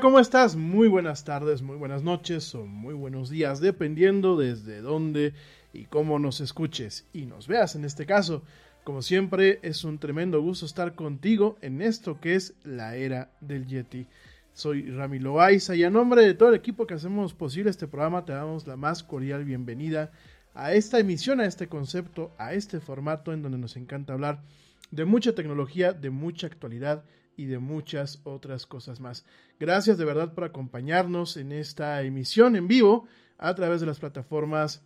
¿Cómo estás? Muy buenas tardes, muy buenas noches o muy buenos días, dependiendo desde dónde y cómo nos escuches y nos veas en este caso. Como siempre, es un tremendo gusto estar contigo en esto que es la era del Yeti. Soy Rami Loaiza y a nombre de todo el equipo que hacemos posible este programa te damos la más cordial bienvenida a esta emisión, a este concepto, a este formato en donde nos encanta hablar de mucha tecnología, de mucha actualidad y de muchas otras cosas más. Gracias de verdad por acompañarnos en esta emisión en vivo a través de las plataformas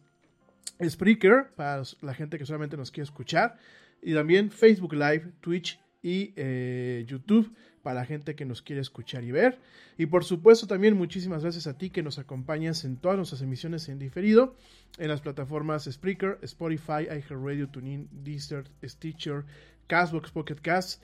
Spreaker para la gente que solamente nos quiere escuchar y también Facebook Live, Twitch y eh, YouTube para la gente que nos quiere escuchar y ver. Y por supuesto también muchísimas gracias a ti que nos acompañas en todas nuestras emisiones en diferido en las plataformas Spreaker, Spotify, iHeartRadio, TuneIn, Deezer, Stitcher, Castbox, Pocket Cast,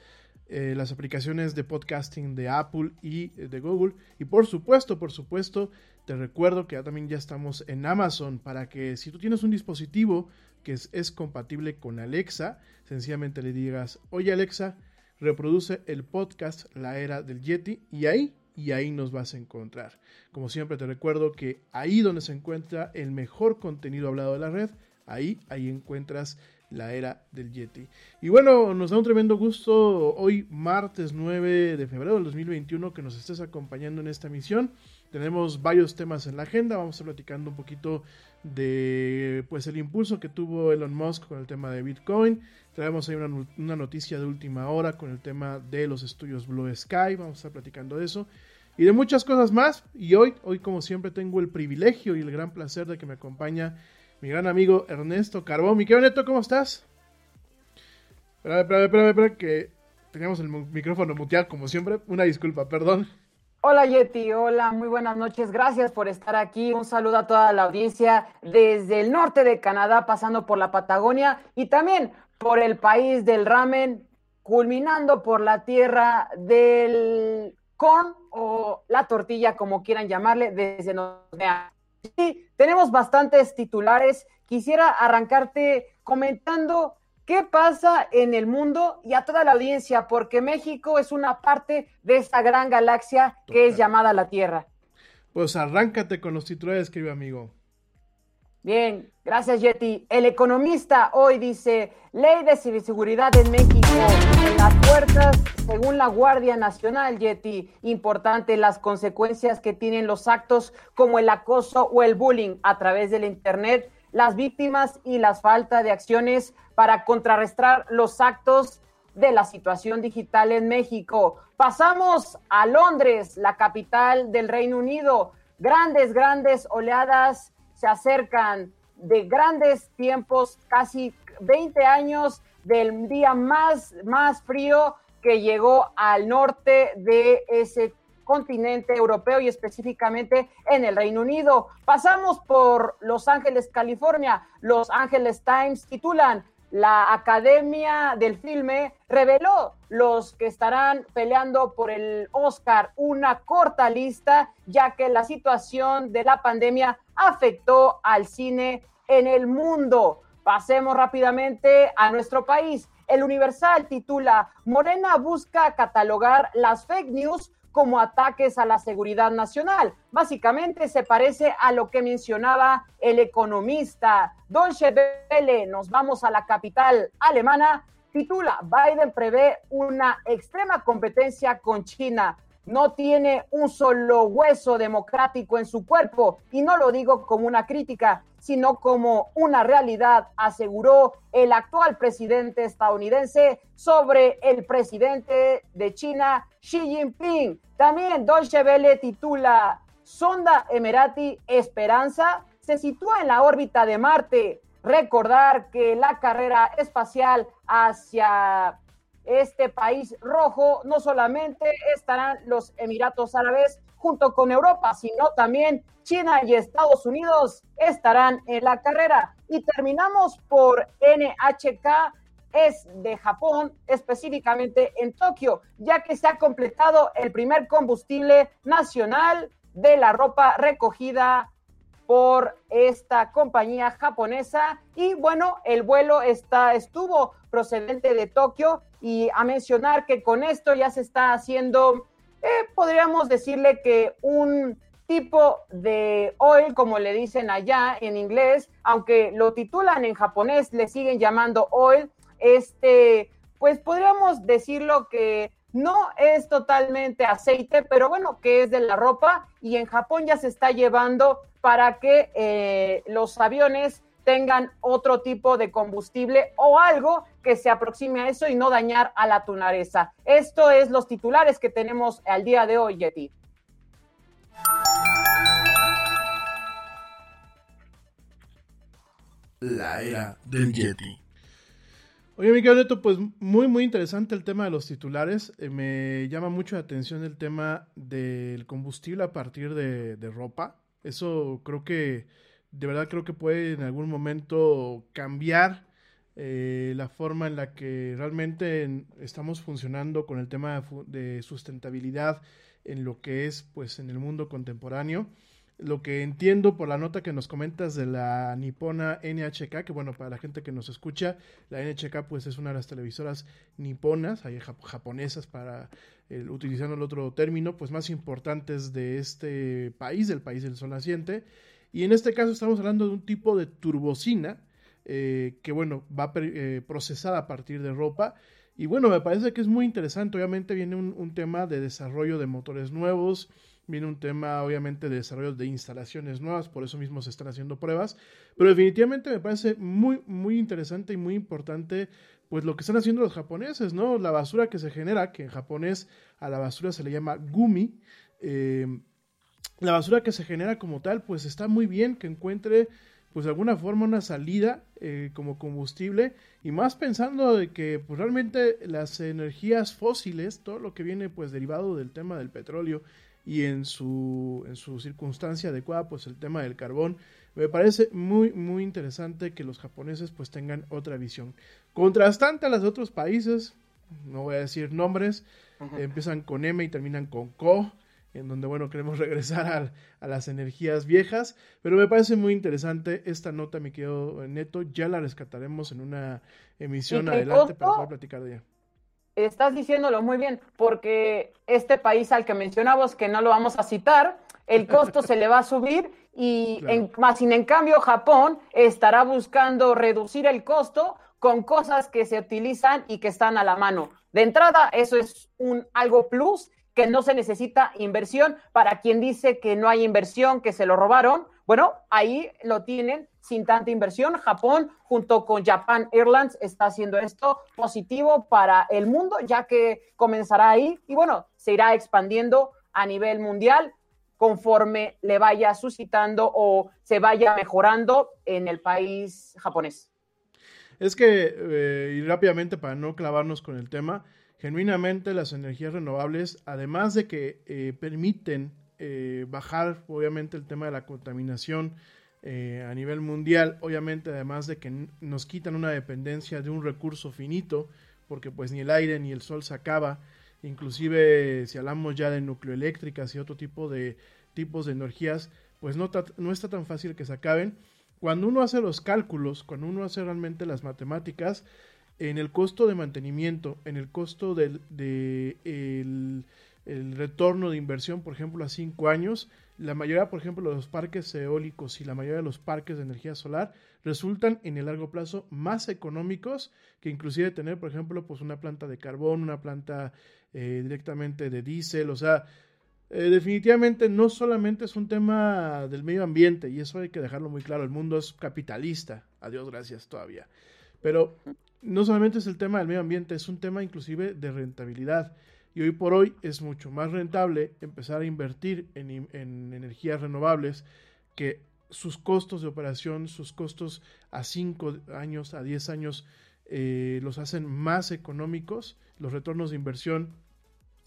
eh, las aplicaciones de podcasting de Apple y de Google. Y por supuesto, por supuesto, te recuerdo que ya también ya estamos en Amazon para que si tú tienes un dispositivo que es, compatible con Alexa, sencillamente le digas, oye Alexa, reproduce el podcast La Era del Yeti y ahí, y ahí nos vas a encontrar. Como siempre te recuerdo que ahí donde se encuentra el mejor contenido hablado de la red, ahí, ahí encuentras la era del Yeti. Y bueno, nos da un tremendo gusto hoy, martes 9 de febrero del 2021, que nos estés acompañando en esta misión. Tenemos varios temas en la agenda, vamos a estar platicando un poquito de pues el impulso que tuvo Elon Musk con el tema de Bitcoin. Traemos ahí una, noticia de última hora con el tema de los estudios Blue Sky, vamos a estar platicando de eso y de muchas cosas más. Y hoy, hoy como siempre tengo el privilegio y el gran placer de que me acompaña mi gran amigo Ernesto Carbón. Mi querido Neto, ¿cómo estás? Espera, espera, espera, espera, que teníamos el micrófono muteado como siempre. Una disculpa, perdón. Hola Yeti, hola, muy buenas noches. Gracias por estar aquí. Un saludo a toda la audiencia desde el norte de Canadá, pasando por la Patagonia y también por el país del ramen, culminando por la tierra del corn o la tortilla, como quieran llamarle, desde donde Sí, tenemos bastantes titulares. Quisiera arrancarte comentando qué pasa en el mundo y a toda la audiencia, porque México es una parte de esta gran galaxia que es llamada la Tierra. Pues arráncate con los titulares, querido amigo. Bien, gracias Yeti. El economista hoy dice, ley de ciberseguridad en México, las puertas, según la Guardia Nacional, Yeti. Importante las consecuencias que tienen los actos como el acoso o el bullying a través del Internet, las víctimas y las falta de acciones para contrarrestar los actos de la situación digital en México. Pasamos a Londres, la capital del Reino Unido. Grandes, grandes oleadas se acercan de grandes tiempos, casi 20 años del día más, más frío que llegó al norte de ese continente europeo y específicamente en el Reino Unido. Pasamos por Los Ángeles, California. Los Ángeles Times titulan la Academia del Filme reveló los que estarán peleando por el Oscar, una corta lista, ya que la situación de la pandemia afectó al cine en el mundo. Pasemos rápidamente a nuestro país. El Universal titula, Morena busca catalogar las fake news como ataques a la seguridad nacional. Básicamente se parece a lo que mencionaba el economista Don Welle. Nos vamos a la capital alemana. Titula, Biden prevé una extrema competencia con China no tiene un solo hueso democrático en su cuerpo, y no lo digo como una crítica, sino como una realidad, aseguró el actual presidente estadounidense sobre el presidente de China, Xi Jinping. También Deutsche Welle titula Sonda Emirati Esperanza se sitúa en la órbita de Marte. Recordar que la carrera espacial hacia este país rojo, no solamente estarán los Emiratos Árabes junto con Europa, sino también China y Estados Unidos estarán en la carrera. Y terminamos por NHK, es de Japón, específicamente en Tokio, ya que se ha completado el primer combustible nacional de la ropa recogida por esta compañía japonesa y bueno, el vuelo está estuvo procedente de Tokio y a mencionar que con esto ya se está haciendo podríamos decirle que un tipo de oil, como le dicen allá en inglés, aunque lo titulan en japonés, le siguen llamando oil, este, pues podríamos decirlo que no es totalmente aceite, pero bueno, que es de la ropa y en Japón ya se está llevando para que eh, los aviones tengan otro tipo de combustible o algo que se aproxime a eso y no dañar a la tunareza. Esto es los titulares que tenemos al día de hoy, Yeti. La era del Yeti. Oye, Miguel Neto, pues muy, muy interesante el tema de los titulares. Eh, me llama mucho la atención el tema del combustible a partir de, ropa. Eso creo que, de verdad creo que puede en algún momento cambiar eh, la forma en la que realmente estamos funcionando con el tema de, sustentabilidad en lo que es pues en el mundo contemporáneo lo que entiendo por la nota que nos comentas de la nipona NHK, que bueno, para la gente que nos escucha, la NHK pues es una de las televisoras niponas, japonesas para utilizando el otro término, pues más importantes de este país, del país del sol naciente. Y en este caso estamos hablando de un tipo de turbocina eh, que bueno, va eh, procesada a partir de ropa. Y bueno, me parece que es muy interesante. Obviamente viene un, un tema de desarrollo de motores nuevos, Viene un tema, obviamente, de desarrollo de instalaciones nuevas, por eso mismo se están haciendo pruebas. Pero definitivamente me parece muy, muy interesante y muy importante, pues lo que están haciendo los japoneses, ¿no? La basura que se genera, que en japonés a la basura se le llama gumi. Eh, la basura que se genera como tal, pues está muy bien que encuentre pues de alguna forma una salida eh, como combustible y más pensando de que pues realmente las energías fósiles, todo lo que viene pues derivado del tema del petróleo y en su, en su circunstancia adecuada, pues el tema del carbón. Me parece muy, muy interesante que los japoneses pues tengan otra visión. Contrastante a los otros países, no voy a decir nombres, empiezan con M y terminan con CO, en donde, bueno, queremos regresar a, las energías viejas, pero me parece muy interesante esta nota, mi querido Neto, ya la rescataremos en una emisión. Adelante para poder platicar de ella. Estás diciéndolo muy bien, porque este país al que mencionamos, que no lo vamos a citar, el costo se le va a subir y en, más sin en cambio Japón estará buscando reducir el costo con cosas que se utilizan y que están a la mano. De entrada, eso es un algo plus que no se necesita inversión para quien dice que no hay inversión, que se lo robaron. Bueno, ahí lo tienen sin tanta inversión. Japón, junto con Japan Airlines, está haciendo esto positivo para el mundo, ya que comenzará ahí y bueno, se irá expandiendo a nivel mundial conforme le vaya suscitando o se vaya mejorando en el país japonés. Es que, eh, y rápidamente para no clavarnos con el tema, genuinamente las energías renovables, además de que eh, permiten eh, bajar obviamente el tema de la contaminación, eh, a nivel mundial, obviamente además de que nos quitan una dependencia de un recurso finito, porque pues ni el aire ni el sol se acaba, inclusive si hablamos ya de nucleoeléctricas y otro tipo de tipos de energías, pues no, no está tan fácil que se acaben. Cuando uno hace los cálculos, cuando uno hace realmente las matemáticas, en el costo de mantenimiento, en el costo del de el, retorno de inversión, por ejemplo, a cinco años, la mayoría, por ejemplo, de los parques eólicos y la mayoría de los parques de energía solar resultan en el largo plazo más económicos que inclusive tener, por ejemplo, pues una planta de carbón, una planta eh, directamente de diésel, o sea, eh, definitivamente no solamente es un tema del medio ambiente y eso hay que dejarlo muy claro, el mundo es capitalista, a Dios gracias todavía, pero no solamente es el tema del medio ambiente, es un tema inclusive de rentabilidad. Y hoy por hoy es mucho más rentable empezar a invertir en, energías renovables que sus costos de operación, sus costos a 5 años, a 10 años, eh, los hacen más económicos, los retornos de inversión,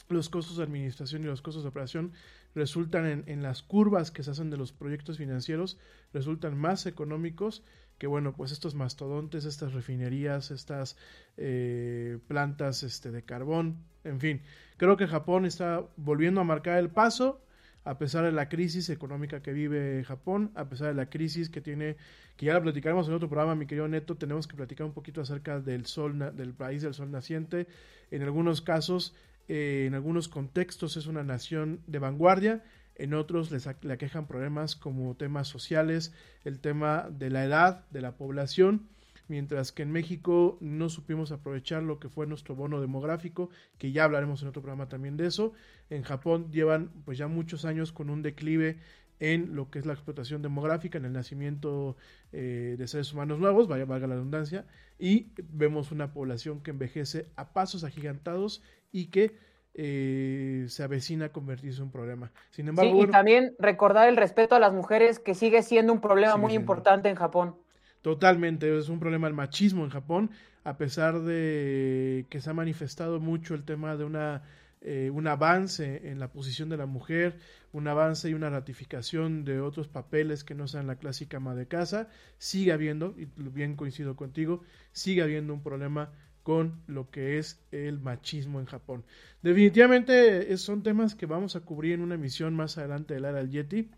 los costos de administración y los costos de operación resultan en, en, las curvas que se hacen de los proyectos financieros, resultan más económicos que bueno, pues estos mastodontes, estas refinerías, estas eh, plantas este, de carbón, en fin, creo que Japón está volviendo a marcar el paso a pesar de la crisis económica que vive Japón, a pesar de la crisis que tiene, que ya la platicaremos en otro programa, mi querido Neto, tenemos que platicar un poquito acerca del sol, del país del sol naciente. En algunos casos, eh, en algunos contextos es una nación de vanguardia, en otros les, le aquejan problemas como temas sociales, el tema de la edad de la población, mientras que en México no supimos aprovechar lo que fue nuestro bono demográfico, que ya hablaremos en otro programa también de eso. En Japón llevan pues ya muchos años con un declive en lo que es la explotación demográfica, en el nacimiento eh, de seres humanos nuevos, vaya, valga la redundancia, y vemos una población que envejece a pasos agigantados y que eh, se avecina a convertirse en un problema. Sin embargo, sí, y también recordar el respeto a las mujeres, que sigue siendo un problema muy importante en Japón. Totalmente, es un problema el machismo en Japón, a pesar de que se ha manifestado mucho el tema de una eh, un avance en la posición de la mujer, un avance y una ratificación de otros papeles que no sean la clásica ama de casa, sigue habiendo, y bien coincido contigo, sigue habiendo un problema con lo que es el machismo en Japón. Definitivamente son temas que vamos a cubrir en una emisión más adelante del área del.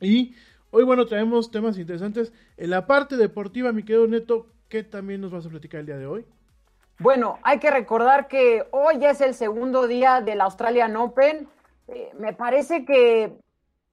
Y hoy, bueno, traemos temas interesantes. En la parte deportiva, mi querido Neto, ¿qué también nos vas a platicar el día de hoy? Bueno, hay que recordar que hoy es el segundo día del Australian Open. Eh, me parece que,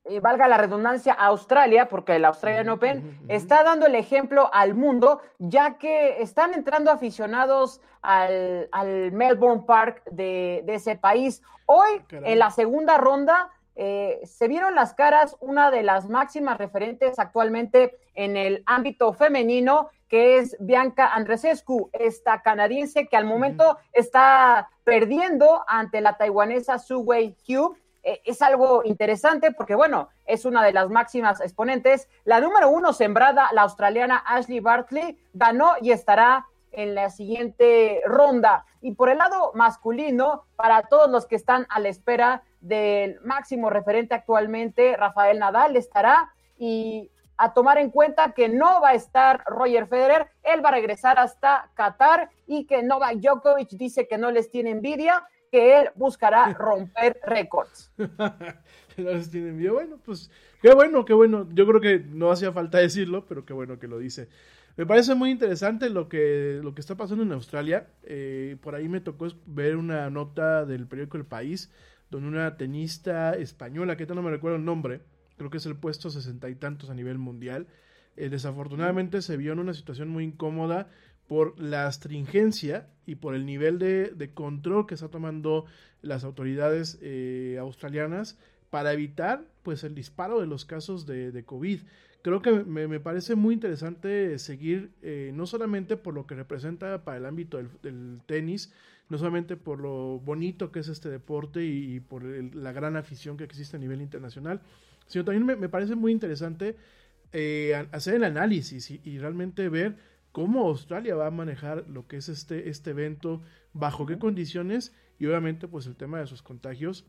eh, valga la redundancia, Australia, porque el Australian Open está dando el ejemplo al mundo, ya que están entrando aficionados al, Melbourne Park de, ese país. Hoy, en la segunda ronda, eh, se vieron las caras una de las máximas referentes actualmente en el ámbito femenino que es Bianca Andresescu, esta canadiense que al momento está perdiendo ante la taiwanesa Su Wei Hu. Eh, es algo interesante porque, bueno, es una de las máximas exponentes. La número uno sembrada, la australiana Ashley Barkley, ganó y estará en la siguiente ronda. Y por el lado masculino, para todos los que están a la espera del máximo referente actualmente, Rafael Nadal estará y a tomar en cuenta que no va a estar Roger Federer, él va a regresar hasta Qatar y que Novak Djokovic dice que no les tiene envidia, que él buscará romper récords. no les tiene envidia. Bueno, pues qué bueno, qué bueno. Yo creo que no hacía falta decirlo, pero qué bueno que lo dice. Me parece muy interesante lo que, lo que está pasando en Australia. Eh, por ahí me tocó ver una nota del periódico El País, donde una tenista española, que no me recuerdo el nombre, creo que es el puesto sesenta y tantos a nivel mundial. Eh, desafortunadamente se vio en una situación muy incómoda por la astringencia y por el nivel de, control que está tomando las autoridades eh, australianas para evitar pues el disparo de los casos de, COVID. Creo que me, parece muy interesante seguir, eh, no solamente por lo que representa para el ámbito del, tenis, no solamente por lo bonito que es este deporte y, por la gran afición que existe a nivel internacional, sino también me, parece muy interesante eh, hacer el análisis y, realmente ver cómo Australia va a manejar lo que es este, este evento, bajo qué condiciones y obviamente pues el tema de sus contagios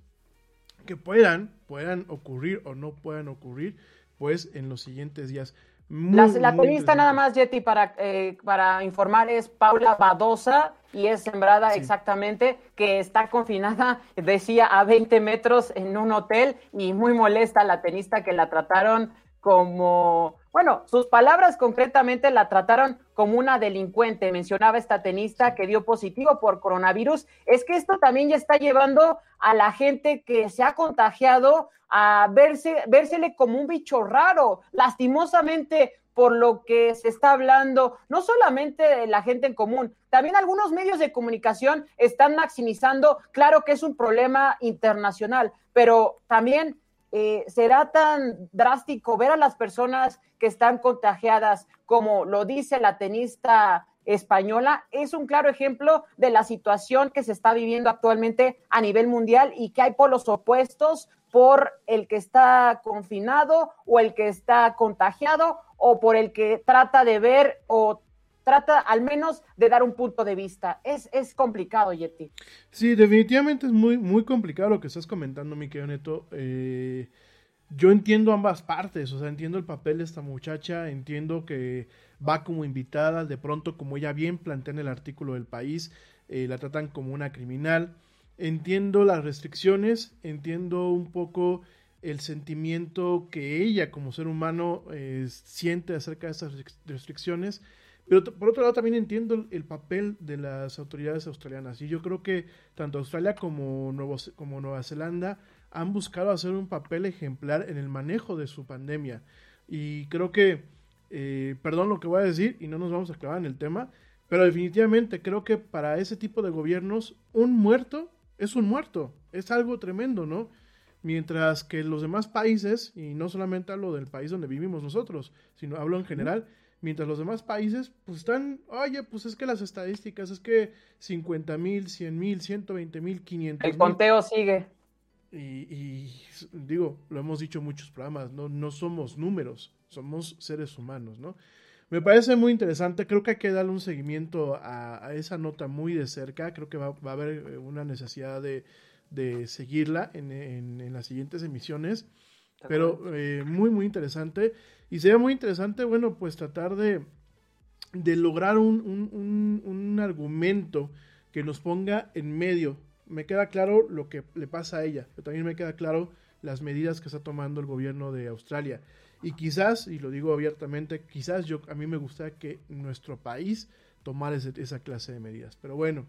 que puedan, puedan ocurrir o no puedan ocurrir pues en los siguientes días. la, la nada más, Yeti, para, eh, para informar es Paula Badosa y es sembrada exactamente, que está confinada, decía, a 20 metros en un hotel y muy molesta la tenista que la trataron como, bueno, sus palabras concretamente la trataron como una delincuente, mencionaba esta tenista que dio positivo por coronavirus. Es que esto también ya está llevando a la gente que se ha contagiado a verse, vérsele como un bicho raro. Lastimosamente, por lo que se está hablando, no solamente de la gente en común, también algunos medios de comunicación están maximizando, claro que es un problema internacional, pero también eh, será tan drástico ver a las personas que están contagiadas como lo dice la tenista española, es un claro ejemplo de la situación que se está viviendo actualmente a nivel mundial y que hay polos opuestos por el que está confinado o el que está contagiado o por el que trata de ver o trata al menos de dar un punto de vista. Es, es complicado, Yeti. Sí, definitivamente es muy, muy complicado lo que estás comentando, mi querido Neto. Eh, yo entiendo ambas partes, o sea, entiendo el papel de esta muchacha, entiendo que va como invitada, de pronto, como ella bien plantea en el artículo del país, eh, la tratan como una criminal. Entiendo las restricciones, entiendo un poco el sentimiento que ella como ser humano eh, siente acerca de estas restricciones, Pero por otro lado también entiendo el, papel de las autoridades australianas y yo creo que tanto Australia como, Nuevo, como Nueva Zelanda han buscado hacer un papel ejemplar en el manejo de su pandemia. Y creo que, eh, perdón lo que voy a decir y no nos vamos a clavar en el tema, pero definitivamente creo que para ese tipo de gobiernos un muerto es un muerto, es algo tremendo, ¿no? Mientras que los demás países, y no solamente hablo del país donde vivimos nosotros, sino hablo en general, Mientras los demás países, pues están, oye, pues es que las estadísticas, es que 50 mil, 100 mil, 120 mil, 500 El conteo sigue. Y, digo, lo hemos dicho en muchos programas, no, no somos números, somos seres humanos, ¿no? Me parece muy interesante, creo que hay que darle un seguimiento a, esa nota muy de cerca, creo que va, a haber eh, una necesidad de, seguirla en, en, las siguientes emisiones, pero eh, muy, muy interesante. Y sería muy interesante, bueno, pues tratar de, de lograr un, un, un, argumento que nos ponga en medio. Me queda claro lo que le pasa a ella, pero también me queda claro las medidas que está tomando el gobierno de Australia. Y quizás, y lo digo abiertamente, quizás yo a mí me gustaría que nuestro país tomara esa clase de medidas. Pero bueno,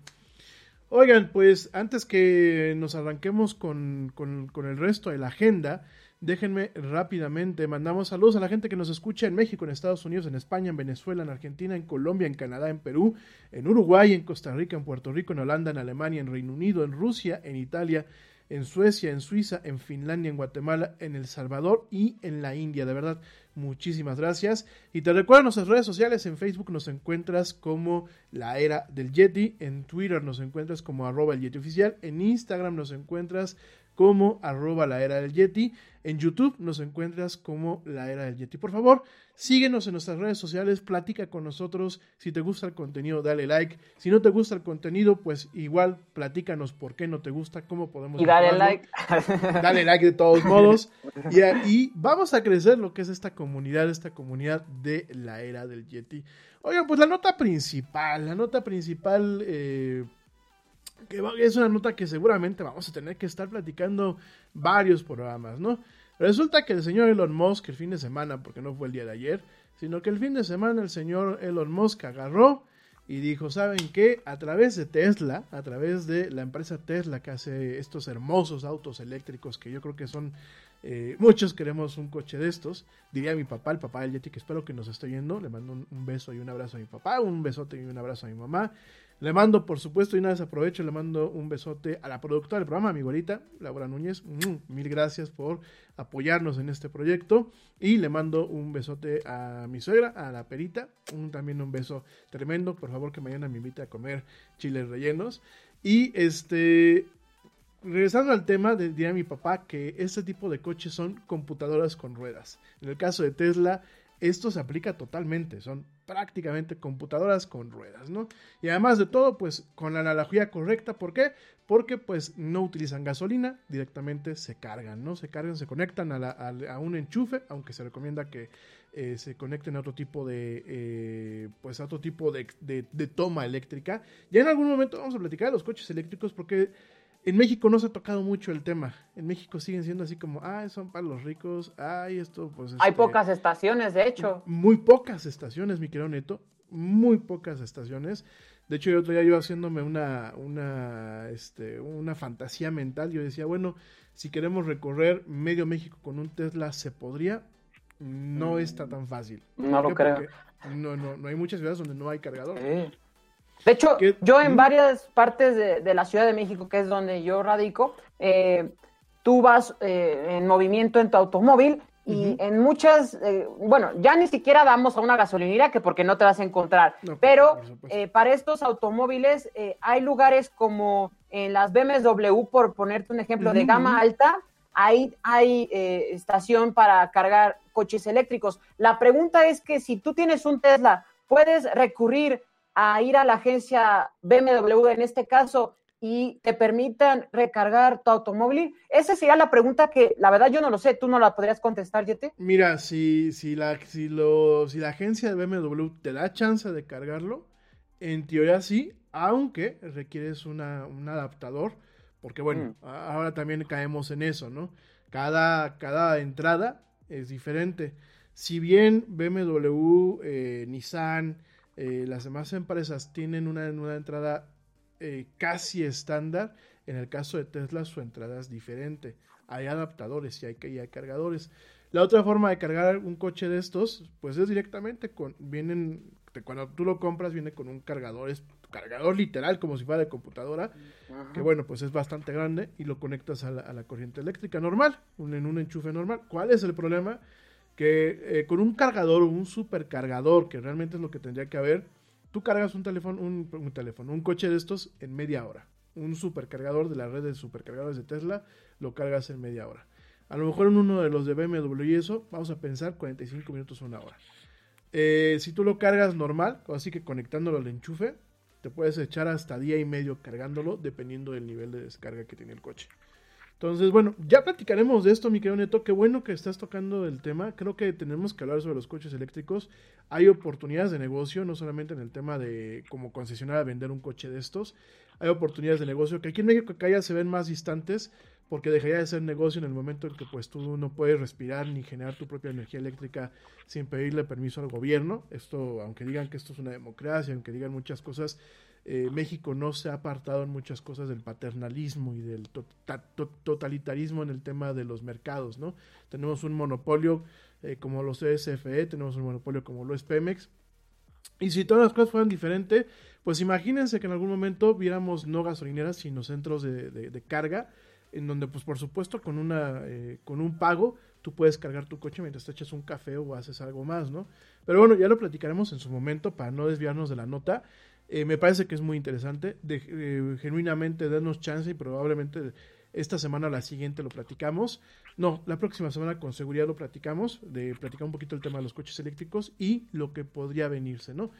oigan, pues antes que nos arranquemos con, con, con el resto de la agenda, Déjenme rápidamente, mandamos saludos a la gente que nos escucha en México, en Estados Unidos, en España, en Venezuela, en Argentina, en Colombia, en Canadá, en Perú, en Uruguay, en Costa Rica, en Puerto Rico, en Holanda, en Alemania, en Reino Unido, en Rusia, en Italia, en Suecia, en Suiza, en Finlandia, en Guatemala, en El Salvador y en la India. De verdad, muchísimas gracias. Y te recuerdo nuestras redes sociales, en Facebook nos encuentras como la era del Yeti, en Twitter nos encuentras como arroba el Yeti oficial, en Instagram nos encuentras como arroba la era del Yeti. En YouTube nos encuentras como la era del Yeti. Por favor, síguenos en nuestras redes sociales, platica con nosotros. Si te gusta el contenido, dale like. Si no te gusta el contenido, pues igual platícanos por qué no te gusta, cómo podemos. Y dale like. Dale like de todos modos. Y, y, vamos a crecer lo que es esta comunidad, esta comunidad de la era del Yeti. Oigan, pues la nota principal, la nota principal. Eh, es una nota que seguramente vamos a tener que estar platicando varios programas, ¿no? Resulta que el señor Elon Musk el fin de semana, porque no fue el día de ayer, sino que el fin de semana el señor Elon Musk agarró y dijo, ¿saben qué? A través de Tesla, a través de la empresa Tesla que hace estos hermosos autos eléctricos que yo creo que son, eh, muchos queremos un coche de estos, diría mi papá, el papá del Yeti, que espero que nos esté yendo, le mando un beso y un abrazo a mi papá, un besote y un abrazo a mi mamá, le mando, por supuesto, y una vez aprovecho, le mando un besote a la productora del programa, mi Laura Núñez. Mil gracias por apoyarnos en este proyecto. Y le mando un besote a mi suegra, a la perita. También un beso tremendo. Por favor, que mañana me invite a comer chiles rellenos. Y este. Regresando al tema, diría mi papá que este tipo de coches son computadoras con ruedas. En el caso de Tesla, esto se aplica totalmente, son prácticamente computadoras con ruedas, ¿no? Y además de todo, pues con la analogía correcta, ¿por qué? Porque pues no utilizan gasolina, directamente se cargan, ¿no? Se cargan, se conectan a, un enchufe, aunque se recomienda que eh, se conecten a otro tipo de, eh, pues a otro tipo de, de toma eléctrica. Ya en algún momento vamos a platicar de los coches eléctricos porque en México no se ha tocado mucho el tema. En México siguen siendo así como, ah, son para los ricos, ay, esto, pues. Hay este, pocas estaciones, de hecho. Muy pocas estaciones, mi querido Neto. Muy pocas estaciones. De hecho, yo otro día yo haciéndome una, una, este, una fantasía mental. Yo decía, bueno, si queremos recorrer medio México con un Tesla, ¿se podría? No está tan fácil. No lo creo. no, no, no hay muchas ciudades donde no hay cargador. De hecho, yo en varias partes de, la Ciudad de México, que es donde yo radico, eh, tú vas eh, en movimiento en tu automóvil y en muchas, eh, bueno, ya ni siquiera vamos a una gasolinera que porque no te vas a encontrar, pero para estos automóviles hay lugares como en las BMW, por ponerte un ejemplo, de gama alta, ahí hay estación para cargar coches eléctricos. La pregunta es que si tú tienes un Tesla, puedes recurrir a ir a la agencia BMW en este caso y te permitan recargar tu automóvil? Esa sería la pregunta que la verdad yo no lo sé, tú no la podrías contestar, Yete. Mira, si, si, la, si, lo, si la agencia de BMW te da chance de cargarlo, en teoría sí, aunque requieres una, un adaptador, porque bueno, mm. ahora también caemos en eso, ¿no? Cada, cada entrada es diferente. Si bien BMW, eh, Nissan, eh, las demás empresas tienen una, una entrada eh, casi estándar. En el caso de Tesla, su entrada es diferente. Hay adaptadores y hay, y hay cargadores. La otra forma de cargar un coche de estos, pues es directamente con, vienen, cuando tú lo compras, viene con un cargador, es cargador literal, como si fuera de computadora, que bueno, pues es bastante grande y lo conectas a la, corriente eléctrica normal, en un enchufe normal. ¿Cuál es el problema? Que eh, con un cargador o un supercargador, que realmente es lo que tendría que haber, tú cargas un teléfono, un, teléfono, un coche de estos en media hora. Un supercargador de la red de supercargadores de Tesla lo cargas en media hora. A lo mejor en uno de los de BMW y eso, vamos a pensar 45 minutos o una hora. Eh, si tú lo cargas normal, así que conectándolo al enchufe, te puedes echar hasta día y medio cargándolo, dependiendo del nivel de descarga que tiene el coche. Entonces, bueno, ya platicaremos de esto, mi querido Neto. Qué bueno que estás tocando el tema. Creo que tenemos que hablar sobre los coches eléctricos. Hay oportunidades de negocio, no solamente en el tema de como concesionar a vender un coche de estos. Hay oportunidades de negocio que aquí en México ya se ven más distantes, porque dejaría de ser negocio en el momento en que pues tú no puedes respirar ni generar tu propia energía eléctrica sin pedirle permiso al gobierno. Esto, aunque digan que esto es una democracia, aunque digan muchas cosas, eh, México no se ha apartado en muchas cosas del paternalismo y del totalitarismo en el tema de los mercados, ¿no? Tenemos un monopolio eh, como los CSFE, tenemos un monopolio como lo es Pemex, y si todas las cosas fueran diferentes, pues imagínense que en algún momento viéramos no gasolineras, sino centros de carga, en donde pues por supuesto con una eh, con un pago tú puedes cargar tu coche mientras te echas un café o haces algo más, ¿no? Pero bueno, ya lo platicaremos en su momento para no desviarnos de la nota. Eh, me parece que es muy interesante. Eh, genuinamente, denos chance y probablemente esta semana o la siguiente lo platicamos. No, la próxima semana con seguridad lo platicamos, de platicar un poquito el tema de los coches eléctricos y lo que podría venirse, ¿no?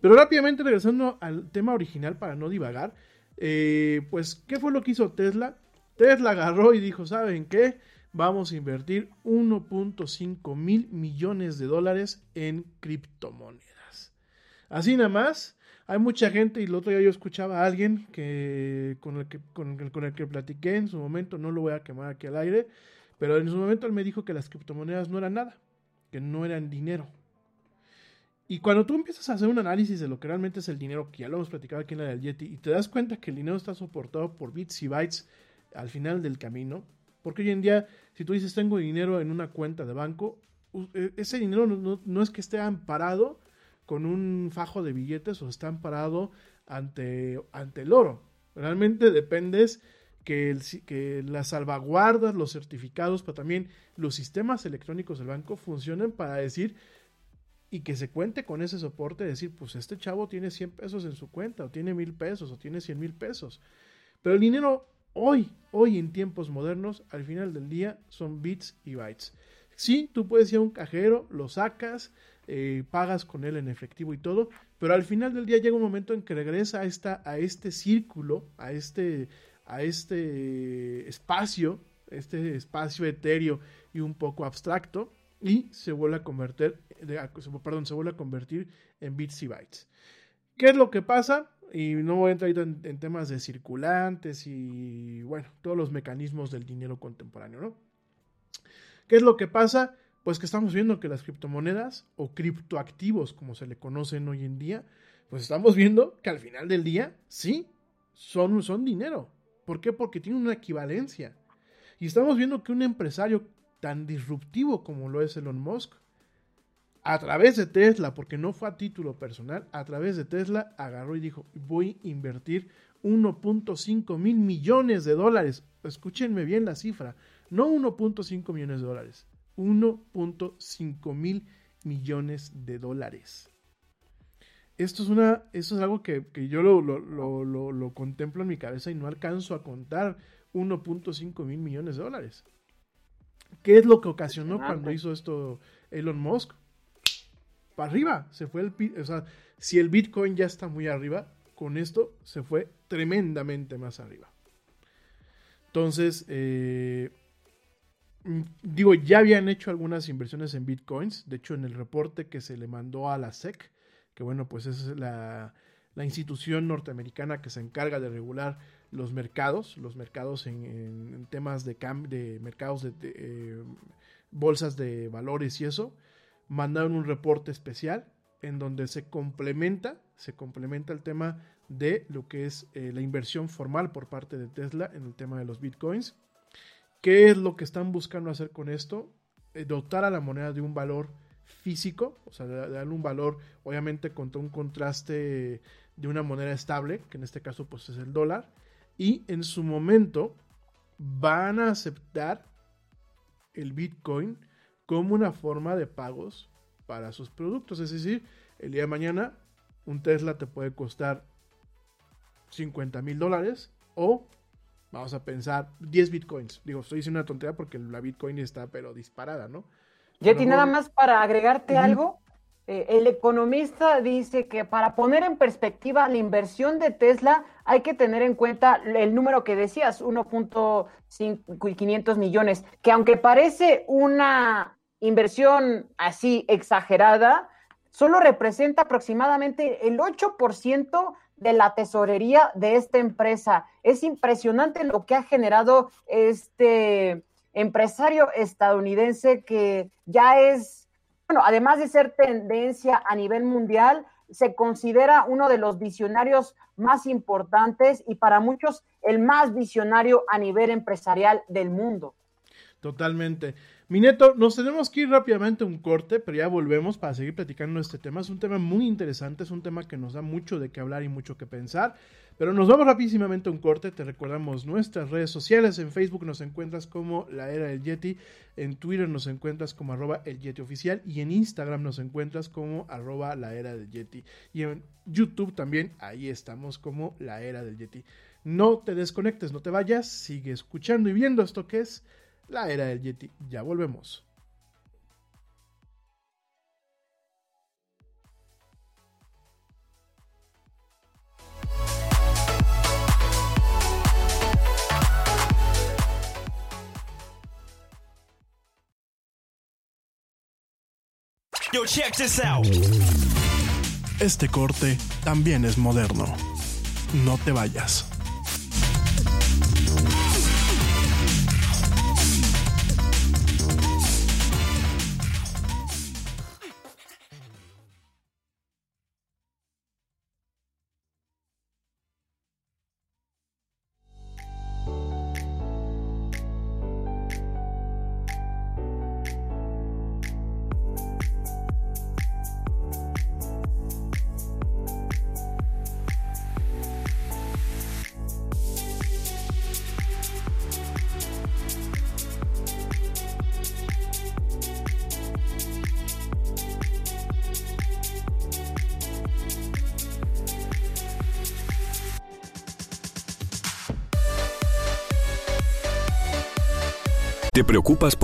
Pero rápidamente regresando al tema original para no divagar, pues, ¿qué fue lo que hizo Tesla? Tesla agarró y dijo, ¿saben qué? Vamos a invertir 1.5 mil millones de dólares en criptomonedas. Así nada más, hay mucha gente, y el otro día yo escuchaba a alguien que, con, el que, con, el, con el que platiqué en su momento, no lo voy a quemar aquí al aire, pero en su momento él me dijo que las criptomonedas no eran nada, que no eran dinero. Y cuando tú empiezas a hacer un análisis de lo que realmente es el dinero, que ya lo hemos platicado aquí en la del Yeti, y te das cuenta que el dinero está soportado por bits y bytes, al final del camino. Porque hoy en día, si tú dices tengo dinero en una cuenta de banco, e, ese dinero no, es que esté amparado con un fajo de billetes o está amparado ante, ante el oro. Realmente dependes que, que las salvaguardas, los certificados, pero también los sistemas electrónicos del banco funcionen para decir y que se cuente con ese soporte, decir, pues este chavo tiene 100 pesos en su cuenta, o tiene mil pesos, o tiene 100 mil pesos. Pero el dinero hoy, hoy en tiempos modernos, al final del día son bits y bytes. Sí, tú puedes ir a un cajero, lo sacas, eh, pagas con él en efectivo y todo, pero al final del día llega un momento en que regresa a, esta, a este círculo, a este, a este espacio, este espacio etéreo y un poco abstracto, y se vuelve a convertir, perdón, se vuelve a convertir en bits y bytes. ¿Qué es lo que pasa? Y no voy a entrar en, en, temas de circulantes y, bueno, todos los mecanismos del dinero contemporáneo, ¿no? ¿Qué es lo que pasa? Pues que estamos viendo que las criptomonedas o criptoactivos, como se le conocen hoy en día, pues estamos viendo que al final del día, sí, son, son dinero. ¿Por qué? Porque tienen una equivalencia. Y estamos viendo que un empresario tan disruptivo como lo es Elon Musk, a través de Tesla, porque no fue a título personal, a través de Tesla agarró y dijo, voy a invertir 1.5 mil millones de dólares. Escúchenme bien la cifra, no 1.5 millones de dólares, 1.5 mil millones de dólares. Esto es, una, esto es algo que, yo lo, lo, contemplo en mi cabeza y no alcanzo a contar 1.5 mil millones de dólares. ¿Qué es lo que ocasionó cuando hizo esto Elon Musk? Para arriba. Se fue el. O sea, si el Bitcoin ya está muy arriba, con esto se fue tremendamente más arriba. Entonces, eh, mm, digo, ya habían hecho algunas inversiones en Bitcoins. De hecho, en el reporte que se le mandó a la SEC, que bueno, pues es la, institución norteamericana que se encarga de regular los mercados, los mercados en, temas de, de mercados de, eh, bolsas de valores y eso mandaron un reporte especial en donde se complementa, se complementa el tema de lo que es eh, la inversión formal por parte de Tesla en el tema de los bitcoins. ¿Qué es lo que están buscando hacer con esto? Eh, dotar a la moneda de un valor físico, o sea, darle un valor, obviamente, contra un contraste de una moneda estable, que en este caso pues es el dólar, y en su momento van a aceptar el Bitcoin como una forma de pagos para sus productos. Es decir, el día de mañana un Tesla te puede costar 50 mil dólares o vamos a pensar 10 bitcoins. Digo, estoy diciendo una tontería porque la bitcoin está pero disparada, ¿no? Yeti, nada más para agregarte algo, eh, el economista dice que para poner en perspectiva la inversión de Tesla hay que tener en cuenta el número que decías, 1.500 millones, que aunque parece una inversión así exagerada, solo representa aproximadamente el 8% de la tesorería de esta empresa. Es impresionante lo que ha generado este empresario estadounidense que ya es, bueno, además de ser tendencia a nivel mundial, se considera uno de los visionarios más importantes y para muchos el más visionario a nivel empresarial del mundo. Totalmente. Mineto, nos tenemos que ir rápidamente a un corte, pero ya volvemos para seguir platicando este tema. Es un tema muy interesante, es un tema que nos da mucho de qué hablar y mucho que pensar. Pero nos vamos rapidísimamente a un corte. Te recordamos nuestras redes sociales. En Facebook nos encuentras como La Era del Yeti. En Twitter nos encuentras como arroba el Yeti Oficial. Y en Instagram nos encuentras como arroba La Era del Yeti. Y en YouTube también, ahí estamos como La Era del Yeti. No te desconectes, no te vayas. Sigue escuchando y viendo esto que es la era del Yeti. Ya volvemos. Yo, check this out. Este corte también es moderno. No te vayas.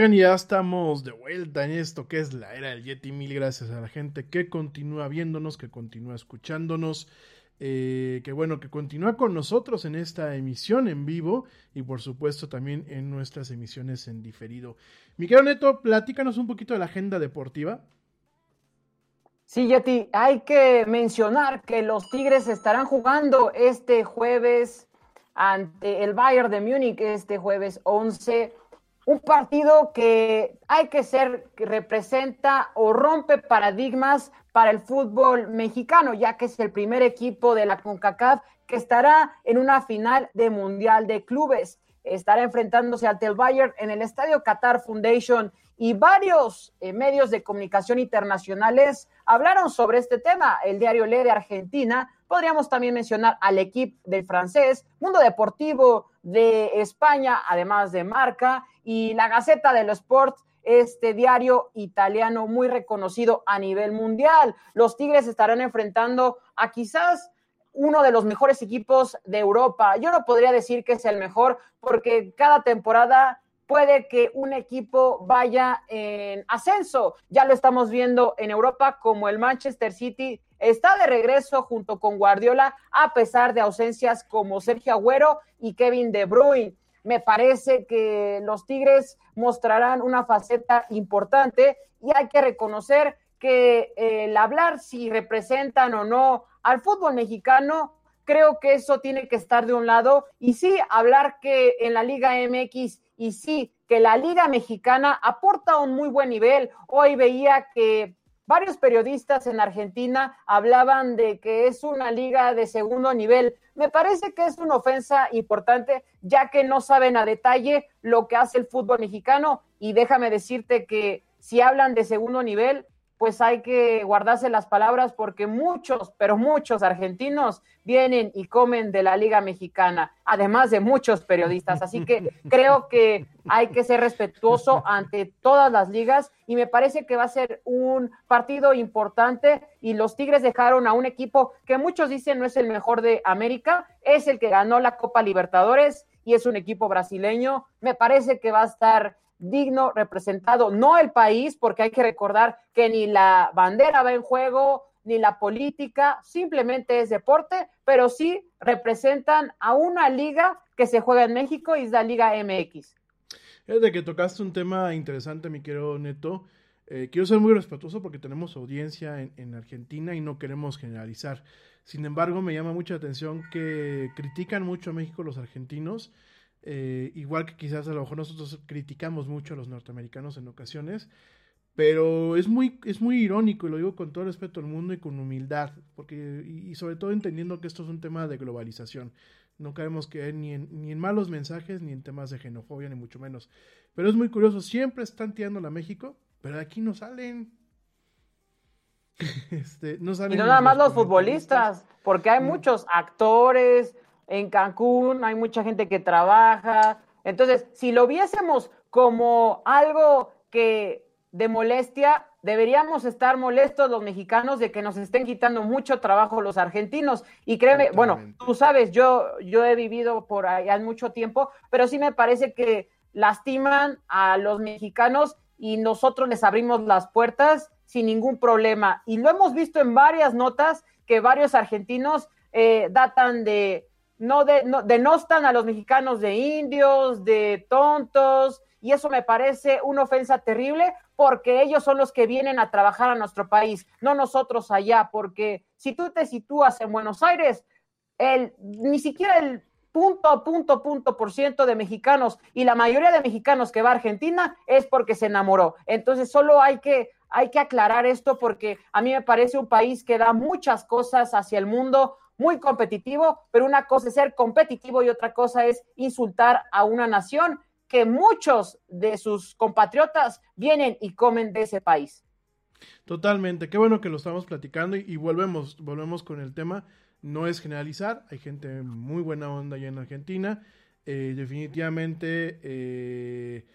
Oigan, ya estamos de vuelta en esto que es la era del Yeti. Mil gracias a la gente que continúa viéndonos, que continúa escuchándonos, eh, que bueno, que continúa con nosotros en esta emisión en vivo y por supuesto también en nuestras emisiones en diferido. Miguel Neto, platícanos un poquito de la agenda deportiva. Sí, Yeti, hay que mencionar que los Tigres estarán jugando este jueves ante el Bayern de Múnich, este jueves 11 un partido que hay que ser, que representa o rompe paradigmas para el fútbol mexicano, ya que es el primer equipo de la CONCACAF que estará en una final de Mundial de Clubes. Estará enfrentándose ante el Bayern en el Estadio Qatar Foundation y varios eh, medios de comunicación internacionales hablaron sobre este tema. El diario Le de Argentina, podríamos también mencionar al equipo del francés, Mundo Deportivo de España, además de Marca, y la Gaceta de los Sport, este diario italiano muy reconocido a nivel mundial. Los Tigres estarán enfrentando a quizás uno de los mejores equipos de Europa. Yo no podría decir que es el mejor porque cada temporada puede que un equipo vaya en ascenso. Ya lo estamos viendo en Europa como el Manchester City está de regreso junto con Guardiola a pesar de ausencias como Sergio Agüero y Kevin De Bruyne. Me parece que los Tigres mostrarán una faceta importante y hay que reconocer que el hablar si representan o no al fútbol mexicano, creo que eso tiene que estar de un lado y sí hablar que en la Liga MX y sí, que la Liga Mexicana aporta un muy buen nivel. Hoy veía que varios periodistas en Argentina hablaban de que es una liga de segundo nivel. Me parece que es una ofensa importante, ya que no saben a detalle lo que hace el fútbol mexicano. Y déjame decirte que si hablan de segundo nivel, pues hay que guardarse las palabras porque muchos, pero muchos argentinos vienen y comen de la Liga Mexicana, además de muchos periodistas. Así que creo que hay que ser respetuoso ante todas las ligas y me parece que va a ser un partido importante y los Tigres dejaron a un equipo que muchos dicen no es el mejor de América, es el que ganó la Copa Libertadores y es un equipo brasileño. Me parece que va a estar digno representado, no el país, porque hay que recordar que ni la bandera va en juego, ni la política, simplemente es deporte, pero sí representan a una liga que se juega en México y es la Liga MX. Es de que tocaste un tema interesante, mi querido Neto. Eh, quiero ser muy respetuoso porque tenemos audiencia en, en, Argentina y no queremos generalizar. Sin embargo, me llama mucha atención que critican mucho a México los argentinos eh, igual que quizás a lo mejor nosotros criticamos mucho a los norteamericanos en ocasiones, pero es muy, es muy irónico, y lo digo con todo respeto al mundo y con humildad, porque, y, sobre todo entendiendo que esto es un tema de globalización. No queremos caer ni en, ni en malos mensajes, ni en temas de xenofobia, ni mucho menos. Pero es muy curioso, siempre están tirando a México, pero de aquí no salen. este, no salen y no nada más los futbolistas, porque hay mm. muchos actores, en Cancún hay mucha gente que trabaja. Entonces, si lo viésemos como algo que de molestia, deberíamos estar molestos los mexicanos de que nos estén quitando mucho trabajo los argentinos. Y créeme, bueno, tú sabes, yo, yo he vivido por allá mucho tiempo, pero sí me parece que lastiman a los mexicanos y nosotros les abrimos las puertas sin ningún problema. Y lo hemos visto en varias notas que varios argentinos eh, datan de no, de, no denostan a los mexicanos de indios, de tontos, y eso me parece una ofensa terrible porque ellos son los que vienen a trabajar a nuestro país, no nosotros allá, porque si tú te sitúas en Buenos Aires, el, ni siquiera el punto, punto, punto por ciento de mexicanos y la mayoría de mexicanos que va a Argentina es porque se enamoró. Entonces solo hay que, hay que aclarar esto porque a mí me parece un país que da muchas cosas hacia el mundo, muy competitivo, pero una cosa es ser competitivo y otra cosa es insultar a una nación que muchos de sus compatriotas vienen y comen de ese país. Totalmente, qué bueno que lo estamos platicando y, volvemos, volvemos con el tema. No es generalizar, hay gente muy buena onda allá en Argentina. Eh, definitivamente eh,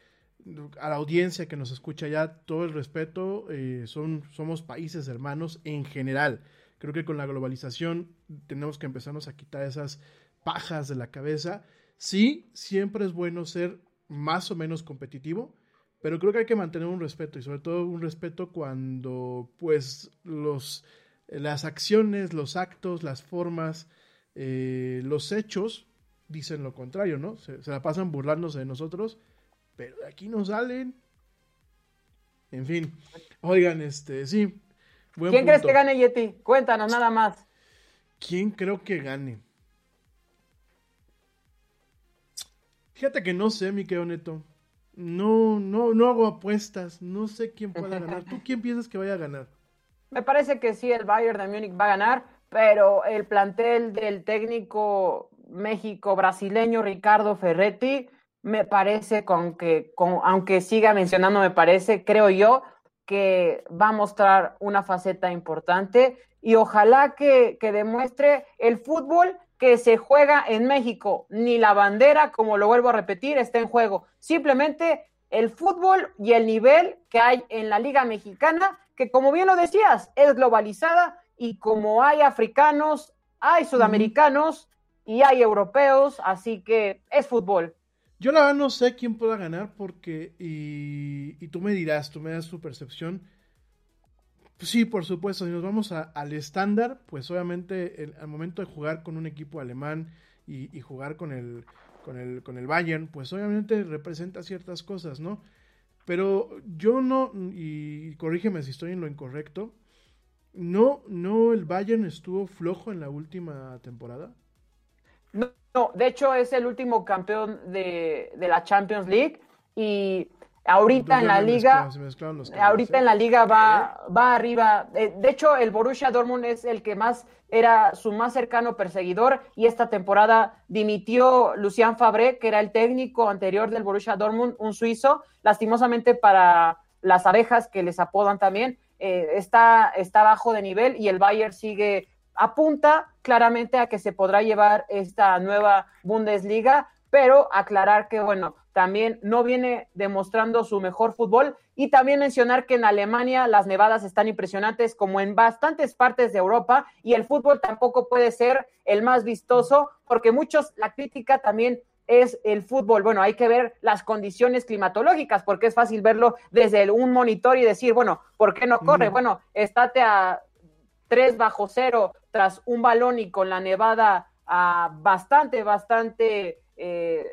a la audiencia que nos escucha ya, todo el respeto, eh, son, somos países hermanos en general. Creo que con la globalización tenemos que empezarnos a quitar esas pajas de la cabeza. Sí, siempre es bueno ser más o menos competitivo, pero creo que hay que mantener un respeto y sobre todo un respeto cuando pues los, las acciones, los actos, las formas, eh, los hechos dicen lo contrario, ¿no? Se, la pasan burlándose de nosotros, pero de aquí no salen. En fin, oigan, este, sí. ¿Quién crees que gane, Yeti? Cuéntanos nada más. ¿Quién creo que gane? Fíjate que no sé, mi querido Neto. No, no, no hago apuestas. No sé quién pueda ganar. ¿Tú quién piensas que vaya a ganar? Me parece que sí, el Bayern de Múnich va a ganar, pero el plantel del técnico México-brasileño Ricardo Ferretti me parece con que, con, aunque siga mencionando, me parece, creo yo, que va a mostrar una faceta importante y ojalá que, que demuestre el fútbol que se juega en México, ni la bandera, como lo vuelvo a repetir, está en juego. Simplemente el fútbol y el nivel que hay en la Liga Mexicana, que como bien lo decías, es globalizada y como hay africanos, hay sudamericanos y hay europeos, así que es fútbol. Yo la verdad no sé quién pueda ganar porque, y, y tú me dirás, tú me das tu percepción, pues sí, por supuesto, si nos vamos al estándar, pues obviamente al momento de jugar con un equipo alemán y, jugar con el, con, el, con el Bayern, pues obviamente representa ciertas cosas, ¿no? Pero yo no, y corrígeme si estoy en lo incorrecto, no, no, el Bayern estuvo flojo en la última temporada. No, no de hecho es el último campeón de, de la Champions League y Ahorita en la liga, ahorita en la liga va, va arriba. Eh, de hecho, el Borussia Dortmund es el que más era su más cercano perseguidor y esta temporada dimitió Lucian Fabré, que era el técnico anterior del Borussia Dortmund, un suizo. Lastimosamente para las abejas que les apodan también, eh, está, está bajo de nivel y el Bayern sigue apunta claramente a que se podrá llevar esta nueva Bundesliga, pero aclarar que, bueno, también no viene demostrando su mejor fútbol y también mencionar que en Alemania las nevadas están impresionantes como en bastantes partes de Europa y el fútbol tampoco puede ser el más vistoso porque muchos, la crítica también es el fútbol. Bueno, hay que ver las condiciones climatológicas porque es fácil verlo desde un monitor y decir, bueno, ¿por qué no corre? Bueno, estate a 3 bajo cero tras un balón y con la nevada bastante, bastante... Eh,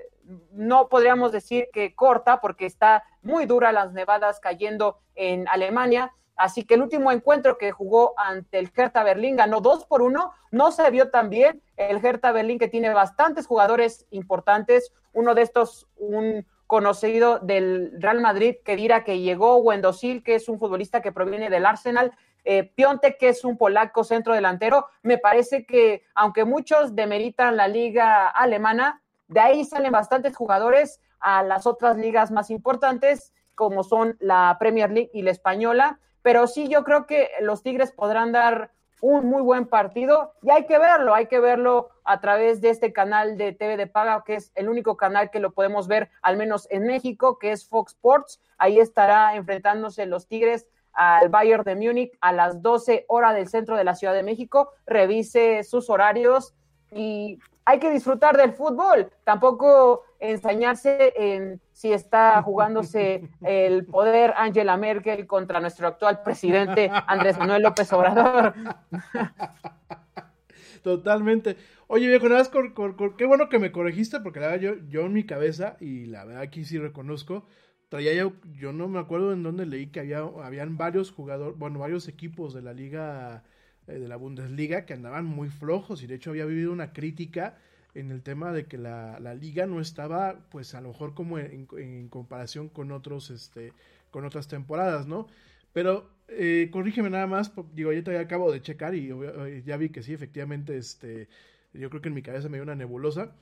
no podríamos decir que corta porque está muy dura las nevadas cayendo en Alemania. Así que el último encuentro que jugó ante el Hertha Berlín ganó dos por uno. No se vio tan bien. El Hertha Berlín que tiene bastantes jugadores importantes. Uno de estos, un conocido del Real Madrid que dirá que llegó, Wendosil, que es un futbolista que proviene del Arsenal, eh, Piontek, que es un polaco centro delantero. Me parece que, aunque muchos demeritan la liga alemana, de ahí salen bastantes jugadores a las otras ligas más importantes, como son la Premier League y la española. Pero sí, yo creo que los Tigres podrán dar un muy buen partido y hay que verlo, hay que verlo a través de este canal de TV de paga, que es el único canal que lo podemos ver, al menos en México, que es Fox Sports. Ahí estará enfrentándose los Tigres al Bayern de Múnich a las 12 horas del centro de la Ciudad de México. Revise sus horarios y hay que disfrutar del fútbol, tampoco ensañarse en si está jugándose el poder Angela Merkel contra nuestro actual presidente Andrés Manuel López Obrador. Totalmente. Oye, viejo, nada más, qué bueno que me corregiste, porque la verdad yo, yo en mi cabeza, y la verdad aquí sí reconozco, traía yo, yo no me acuerdo en dónde leí que había, habían varios jugadores, bueno, varios equipos de la liga, eh, de la Bundesliga, que andaban muy flojos, y de hecho había vivido una crítica en el tema de que la, la liga no estaba, pues a lo mejor como en, comparación con otros, este, con otras temporadas, ¿no? Pero eh, corrígeme nada más, digo, yo todavía acabo de checar y eh, ya vi que sí, efectivamente, este, yo creo que en mi cabeza me dio una nebulosa.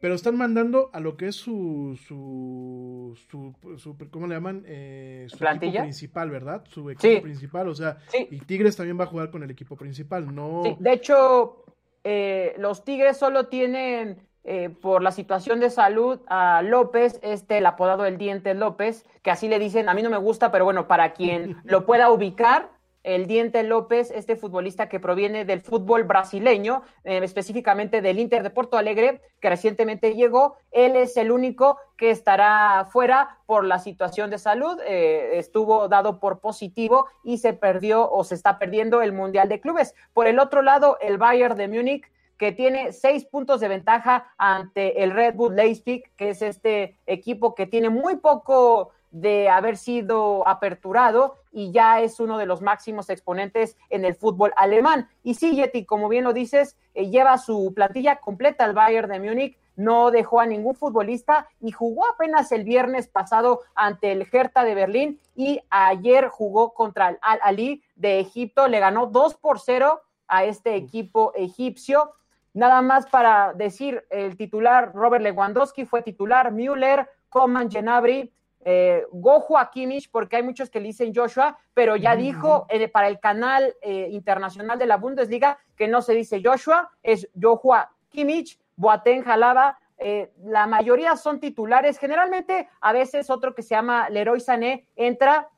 Pero están mandando a lo que es su, su, su, su- ¿cómo le llaman? Eh, su ¿Plantilla? equipo principal, ¿verdad? Su equipo Sí. principal, o sea, Sí. y Tigres también va a jugar con el equipo principal, no... Sí, de hecho, eh, los Tigres solo tienen, eh, por la situación de salud, a López, este, el apodado el Diente López, que así le dicen, a mí no me gusta, pero bueno, para quien lo pueda ubicar, el Diente López, este futbolista que proviene del fútbol brasileño, eh, específicamente del Inter de Porto Alegre, que recientemente llegó, él es el único que estará fuera por la situación de salud, eh, estuvo dado por positivo y se perdió o se está perdiendo el Mundial de Clubes. Por el otro lado, el Bayern de Múnich, que tiene seis puntos de ventaja ante el Red Bull Leipzig, que es este equipo que tiene muy poco de haber sido aperturado y ya es uno de los máximos exponentes en el fútbol alemán. Y sí, Yeti, como bien lo dices, eh, lleva su plantilla completa al Bayern de Múnich, no dejó a ningún futbolista y jugó apenas el viernes pasado ante el Hertha de Berlín y ayer jugó contra el Al Ali de Egipto, le ganó 2 por 0 a este equipo egipcio. Nada más para decir, el titular Robert Lewandowski fue titular, Müller, Coman, Genabri, eh, Gojo Kimmich, porque hay muchos que le dicen Joshua, pero ya dijo eh, para el canal eh, internacional de la Bundesliga que no se dice Joshua, es Joshua Kimmich, Boateng Jalaba, eh, la mayoría son titulares, generalmente a veces otro que se llama Leroy Sané entra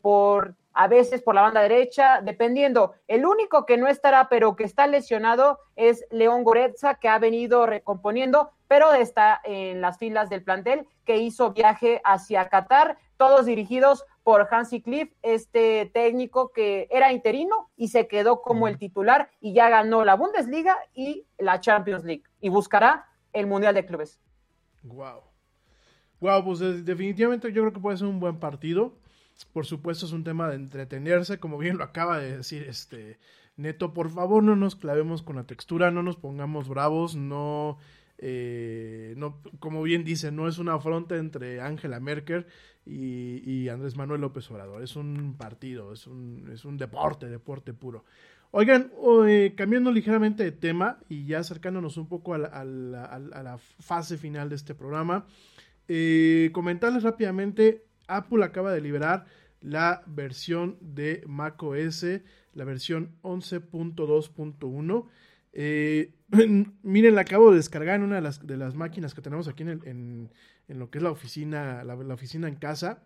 por a veces por la banda derecha, dependiendo. El único que no estará, pero que está lesionado, es León Goretza, que ha venido recomponiendo, pero está en las filas del plantel, que hizo viaje hacia Qatar, todos dirigidos por Hansi Cliff, este técnico que era interino y se quedó como el titular y ya ganó la Bundesliga y la Champions League y buscará el Mundial de Clubes. Wow. Wow, pues de- definitivamente yo creo que puede ser un buen partido. Por supuesto es un tema de entretenerse, como bien lo acaba de decir este Neto. Por favor no nos clavemos con la textura, no nos pongamos bravos, no, eh, no como bien dice, no es una afronta entre Angela Merkel y, y Andrés Manuel López Obrador. Es un partido, es un, es un deporte, deporte puro. Oigan, cambiando ligeramente de tema y ya acercándonos un poco a la- a la fase final de este programa, eh, comentarles rápidamente, Apple acaba de liberar la versión de macOS, la versión 11.2.1. Eh, miren, la acabo de descargar en una de las, de las máquinas que tenemos aquí en, en- lo que es la oficina, la, la oficina en casa.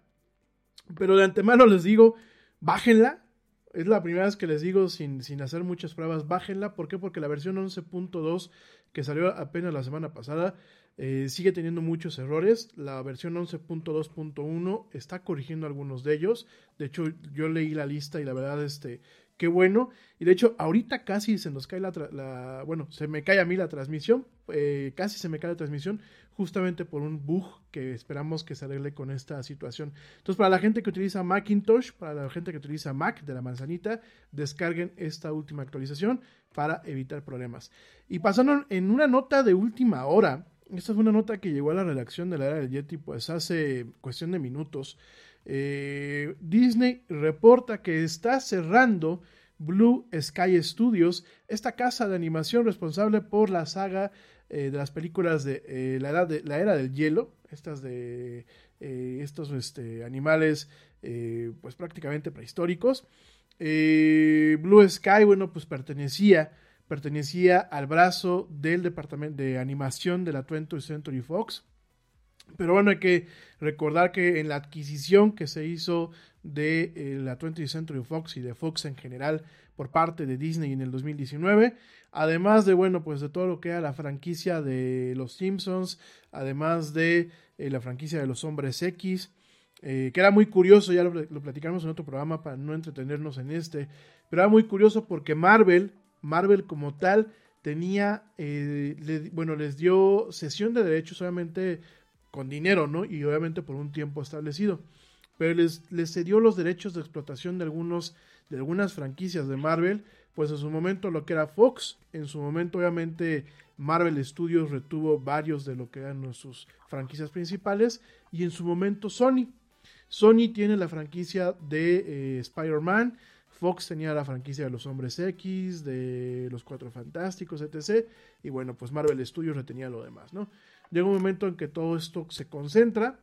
Pero de antemano les digo, bájenla. Es la primera vez que les digo sin, sin hacer muchas pruebas, bájenla. ¿Por qué? Porque la versión 11.2 que salió apenas la semana pasada eh, sigue teniendo muchos errores. La versión 11.2.1 está corrigiendo algunos de ellos. De hecho, yo leí la lista y la verdad, este, qué bueno. Y de hecho, ahorita casi se nos cae la, la- bueno, se me cae a mí la transmisión. eh, casi se me cae la transmisión justamente por un bug que esperamos que se arregle con esta situación. Entonces, para la gente que utiliza Macintosh, para la gente que utiliza Mac de la manzanita, descarguen esta última actualización para evitar problemas. Y pasando en una nota de última hora, esta fue una nota que llegó a la redacción de la era del Yeti, pues hace cuestión de minutos. Eh, Disney reporta que está cerrando Blue Sky Studios, esta casa de animación responsable por la saga eh, de las películas de, eh, de la era del hielo, estas de estos este, animales pues prácticamente prehistóricos. Eh, Blue Sky, bueno, pues pertenecía, pertenecía al brazo del departamento de animación de la 20th Century Fox. Pero bueno, hay que recordar que en la adquisición que se hizo de eh, la 20th Century Fox y de Fox en general por parte de Disney en el 2019, además de, bueno, pues de todo lo que era la franquicia de Los Simpsons, además de eh, la franquicia de los Hombres X, eh, que era muy curioso, ya lo, platicamos en otro programa para no entretenernos en este, pero era muy curioso porque Marvel, Marvel como tal, tenía, eh, le- bueno, les dio cesión de derechos, obviamente con dinero, ¿no? Y obviamente por un tiempo establecido. Pero les, les cedió los derechos de explotación de algunos, de algunas franquicias de Marvel, pues en su momento lo que era Fox, en su momento obviamente Marvel Studios retuvo varios de lo que eran sus franquicias principales, y en su momento Sony. Sony tiene la franquicia de eh, Spider-Man, Fox tenía la franquicia de los Hombres X, de los Cuatro Fantásticos, etc. Y bueno, pues Marvel Studios retenía lo demás, ¿no? Llega un momento en que todo esto se concentra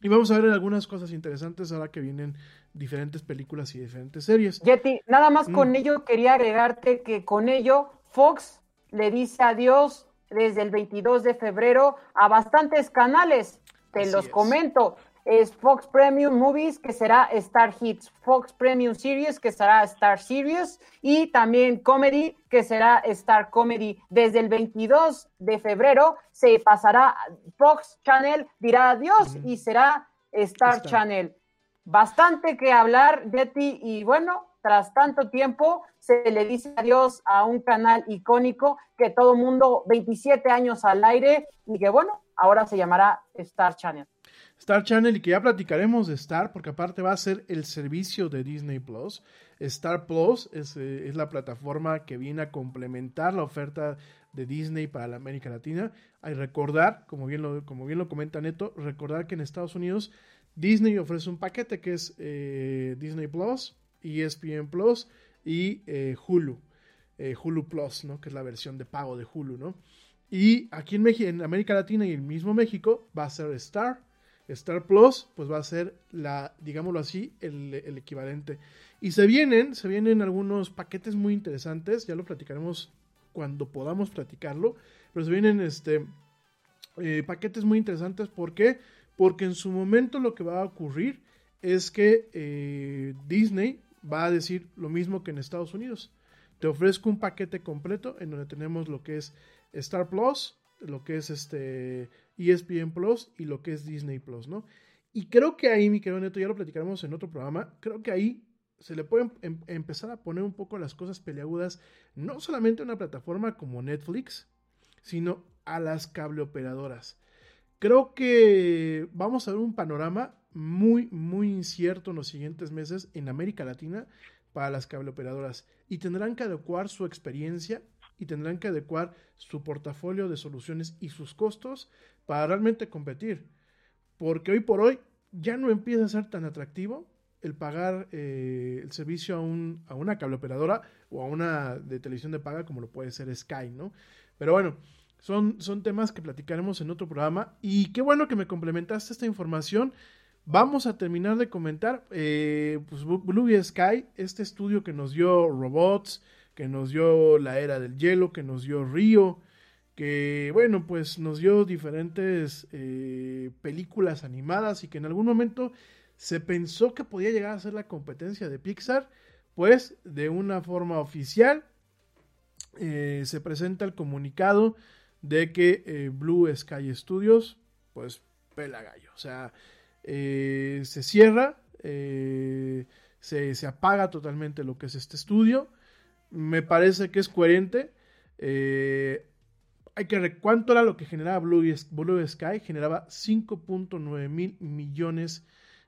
y vamos a ver algunas cosas interesantes ahora que vienen diferentes películas y diferentes series. Yeti, nada más Mm. con ello quería agregarte que con ello Fox le dice adiós desde el 22 de febrero a bastantes canales. Te Así los es. comento. Es Fox Premium Movies, que será Star Hits, Fox Premium Series, que será Star Series, y también Comedy, que será Star Comedy. Desde el 22 de febrero se pasará, Fox Channel dirá adiós y será Star, Star. Channel. Bastante que hablar, Yeti, y bueno, tras tanto tiempo se le dice adiós a un canal icónico que todo mundo, 27 años al aire, y que bueno, ahora se llamará Star Channel. Star Channel y que ya platicaremos de Star porque aparte va a ser el servicio de Disney Plus. Star Plus es, eh, es la plataforma que viene a complementar la oferta de Disney para la América Latina. Hay recordar, como bien lo, como bien lo comenta Neto, recordar que en Estados Unidos Disney ofrece un paquete que es eh, Disney Plus, ESPN Plus y eh, Hulu. Hulu Plus, ¿no? Que es la versión de pago de Hulu, ¿no? Y aquí en, en América Latina y el mismo México va a ser Star. Star Plus, pues va a ser la, digámoslo así, el, equivalente. Y se vienen, se vienen algunos paquetes muy interesantes, ya lo platicaremos cuando podamos platicarlo, pero se vienen este eh, paquetes muy interesantes, ¿por qué? Porque en su momento lo que va a ocurrir es que eh, Disney va a decir lo mismo que en Estados Unidos. Te ofrezco un paquete completo en donde tenemos lo que es Star Plus, lo que es este ESPN Plus y lo que es Disney Plus, ¿no? Y creo que ahí, mi querido Neto, ya lo platicaremos en otro programa, creo que ahí se le pueden em empezar a poner un poco las cosas peleagudas, no solamente a una plataforma como Netflix, sino a las cableoperadoras. Creo que vamos a ver un panorama muy, muy incierto en los siguientes meses en América Latina para las cableoperadoras y tendrán que adecuar su experiencia y tendrán que adecuar su portafolio de soluciones y sus costos para realmente competir. Porque hoy por hoy ya no empieza a ser tan atractivo el pagar eh, el servicio a, un, a una cableoperadora o a una de televisión de paga como lo puede ser Sky, ¿no? Pero bueno, son, son temas que platicaremos en otro programa y qué bueno que me complementaste esta información. Vamos a terminar de comentar eh, pues Blue Sky, este estudio que nos dio robots, que nos dio la era del hielo, que nos dio Río, que bueno, pues nos dio diferentes eh, películas animadas y que en algún momento se pensó que podía llegar a ser la competencia de Pixar, pues de una forma oficial eh, se presenta el comunicado de que eh, Blue Sky Studios, pues pela gallo, o sea, se cierra, se, se apaga totalmente lo que es este estudio me parece que es coherente. Eh, hay que ¿Cuánto era lo que generaba Blue, Blue Sky? Generaba 5.9 mil millones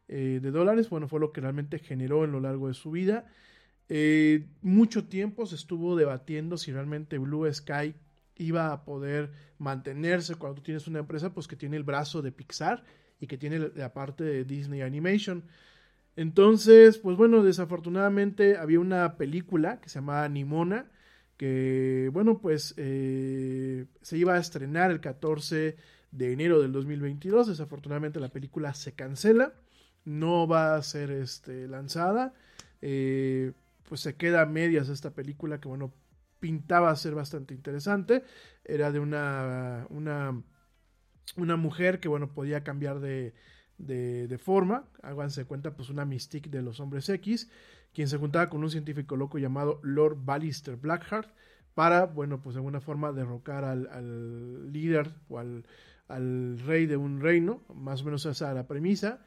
eh, de dólares. Bueno, fue lo que realmente generó en lo largo de su vida. Eh, mucho tiempo se estuvo debatiendo si realmente Blue Sky iba a poder mantenerse cuando tienes una empresa pues que tiene el brazo de Pixar y que tiene la parte de Disney Animation. Entonces, pues bueno, desafortunadamente había una película que se llamaba Nimona, que bueno, pues eh, se iba a estrenar el 14 de enero del 2022. Desafortunadamente la película se cancela, no va a ser este, lanzada. Eh, pues se queda a medias esta película que bueno, pintaba ser bastante interesante. Era de una, una, una mujer que bueno, podía cambiar de de, forma, háganse cuenta, pues una Mystique de los hombres X, quien se juntaba con un científico loco llamado Lord Ballister Blackheart para, bueno, pues de alguna forma derrocar al, al líder o al, al, rey de un reino, más o menos esa era la premisa.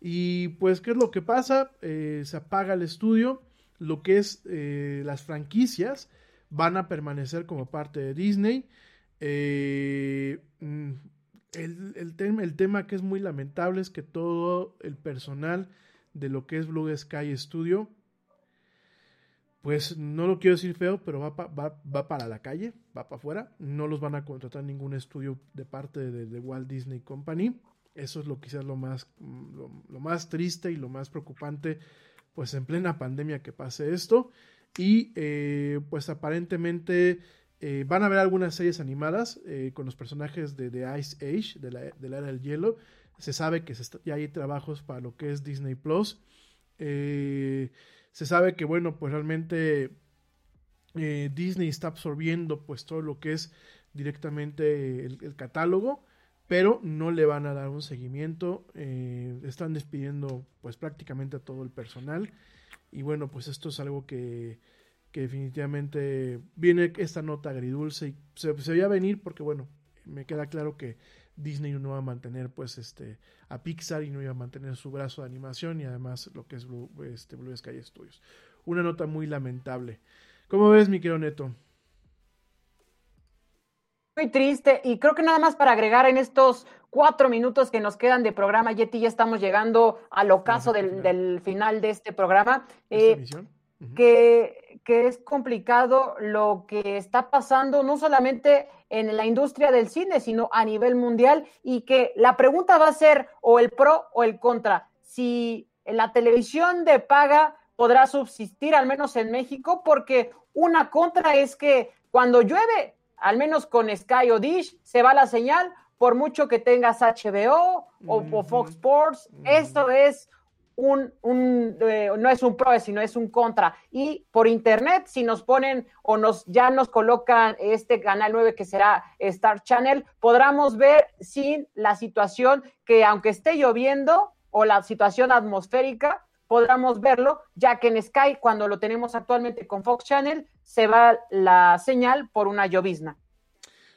Y pues, ¿qué es lo que pasa? Eh, se apaga el estudio, lo que es eh, las franquicias, van a permanecer como parte de Disney. Eh, mm, el, el, tema, el tema que es muy lamentable es que todo el personal de lo que es Blue Sky Studio, pues no lo quiero decir feo, pero va, va, va para la calle, va para afuera. No los van a contratar ningún estudio de parte de, Walt Disney Company. Eso es lo quizás lo más, lo, lo, más triste y lo más preocupante, pues en plena pandemia que pase esto. Y eh, pues aparentemente eh, van a haber algunas series animadas eh, con los personajes de The Ice Age, de la, de era del hielo. Se sabe que ya hay trabajos para lo que es Disney Plus. Eh, se sabe que, bueno, pues realmente Disney está absorbiendo pues todo lo que es directamente el, el, catálogo, pero no le van a dar un seguimiento. Están despidiendo pues prácticamente a todo el personal. Y bueno, pues esto es algo que, que definitivamente viene esta nota agridulce y se, se veía venir porque bueno, me queda claro que Disney no va a mantener pues este a Pixar y no iba a mantener su brazo de animación y además lo que es Blue, este, Blue Sky Studios. Una nota muy lamentable. ¿Cómo ves, mi querido Neto? Muy triste y creo que nada más para agregar en estos cuatro minutos que nos quedan de programa, Yeti, ya estamos llegando al ocaso del, final. del final de este programa. Eh, uh -huh. que, que es complicado lo que está pasando, no solamente en la industria del cine, sino a nivel mundial, y que la pregunta va a ser o el pro o el contra. Si la televisión de paga podrá subsistir, al menos en México, porque una contra es que cuando llueve, al menos con Sky o Dish, se va la señal, por mucho que tengas HBO o, Fox Sports, -huh. esto es un, un eh, no es un pro, sino es un contra. Y por internet, si nos ponen o nos ya nos colocan este canal 9 que será Star Channel, podremos ver sin la situación que aunque esté lloviendo o la situación atmosférica, podamos verlo, ya que en Sky, cuando lo tenemos actualmente con Fox Channel, se va la señal por una llovizna.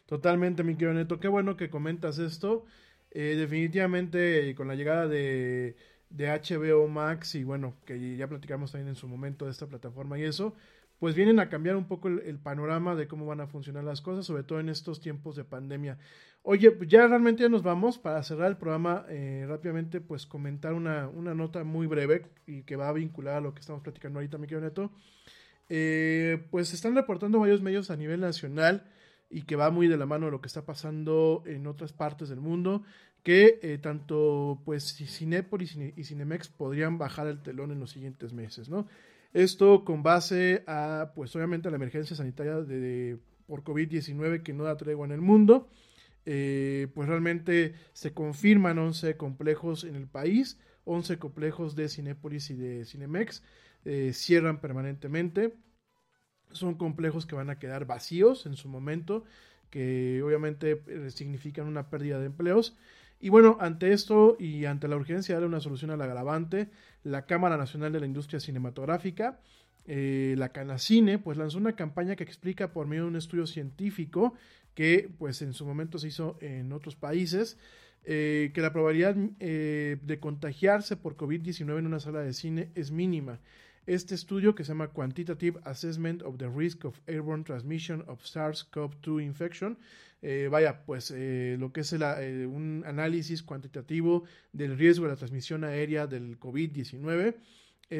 Totalmente, mi querido Neto. Qué bueno que comentas esto. Eh, definitivamente, con la llegada de de HBO Max y bueno, que ya platicamos también en su momento de esta plataforma y eso, pues vienen a cambiar un poco el, panorama de cómo van a funcionar las cosas, sobre todo en estos tiempos de pandemia. Oye, ya realmente ya nos vamos para cerrar el programa eh, rápidamente, pues comentar una, una, nota muy breve y que va a vincular a lo que estamos platicando ahorita, mi querido Neto. Eh, pues están reportando varios medios a nivel nacional y que va muy de la mano de lo que está pasando en otras partes del mundo que eh, tanto pues Cinépolis y Cinemex podrían bajar el telón en los siguientes meses, ¿no? Esto con base a, pues obviamente, a la emergencia sanitaria de, por COVID-19 que no da tregua en el mundo. Eh, pues realmente se confirman 11 complejos en el país, 11 complejos de Cinépolis y de Cinemex eh, cierran permanentemente. Son complejos que van a quedar vacíos en su momento, que obviamente significan una pérdida de empleos. Y bueno, ante esto y ante la urgencia de darle una solución al agravante, la Cámara Nacional de la Industria Cinematográfica, eh, la Canacine, pues lanzó una campaña que explica por medio de un estudio científico que pues en su momento se hizo en otros países, eh, que la probabilidad eh, de contagiarse por COVID-19 en una sala de cine es mínima. Este estudio, que se llama Quantitative Assessment of the Risk of Airborne Transmission of SARS-CoV-2 Infection, eh, vaya, pues eh, lo que es eh, un análisis cuantitativo del riesgo de la transmisión aérea del COVID-19,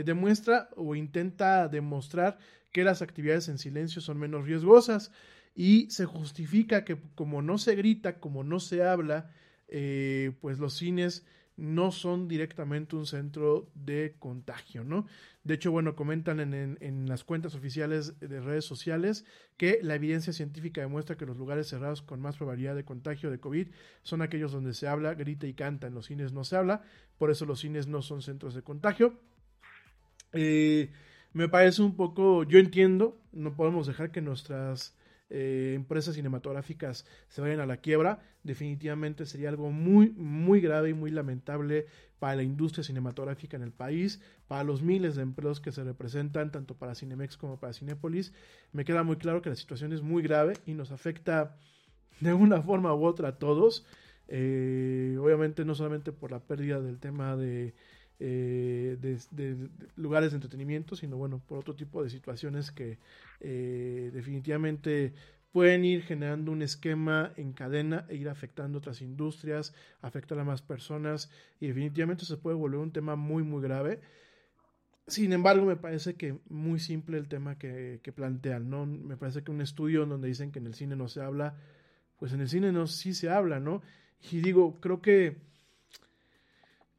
demuestra o intenta demostrar que las actividades en silencio son menos riesgosas y se justifica que como no se grita, como no se habla, pues los cines no son directamente un centro de contagio, ¿no? De hecho, bueno, comentan en, en, las cuentas oficiales de redes sociales que la evidencia científica demuestra que los lugares cerrados con más probabilidad de contagio de COVID son aquellos donde se habla, grita y canta. En los cines no se habla, por eso los cines no son centros de contagio. Eh, me parece un poco, yo entiendo, no podemos dejar que nuestras eh, empresas cinematográficas se vayan a la quiebra, definitivamente sería algo muy, muy grave y muy lamentable para la industria cinematográfica en el país, para los miles de empleos que se representan, tanto para Cinemex como para Cinépolis. Me queda muy claro que la situación es muy grave y nos afecta de una forma u otra a todos. Eh, obviamente no solamente por la pérdida del tema de eh, de, lugares de entretenimiento, sino bueno, por otro tipo de situaciones que eh, definitivamente pueden ir generando un esquema en cadena e ir afectando otras industrias, afectar a más personas y definitivamente se puede volver un tema muy muy grave. Sin embargo, me parece que muy simple el tema que, que plantean, ¿no? Me parece que un estudio donde dicen que en el cine no se habla, pues en el cine no sí se habla, ¿no? Y digo, creo que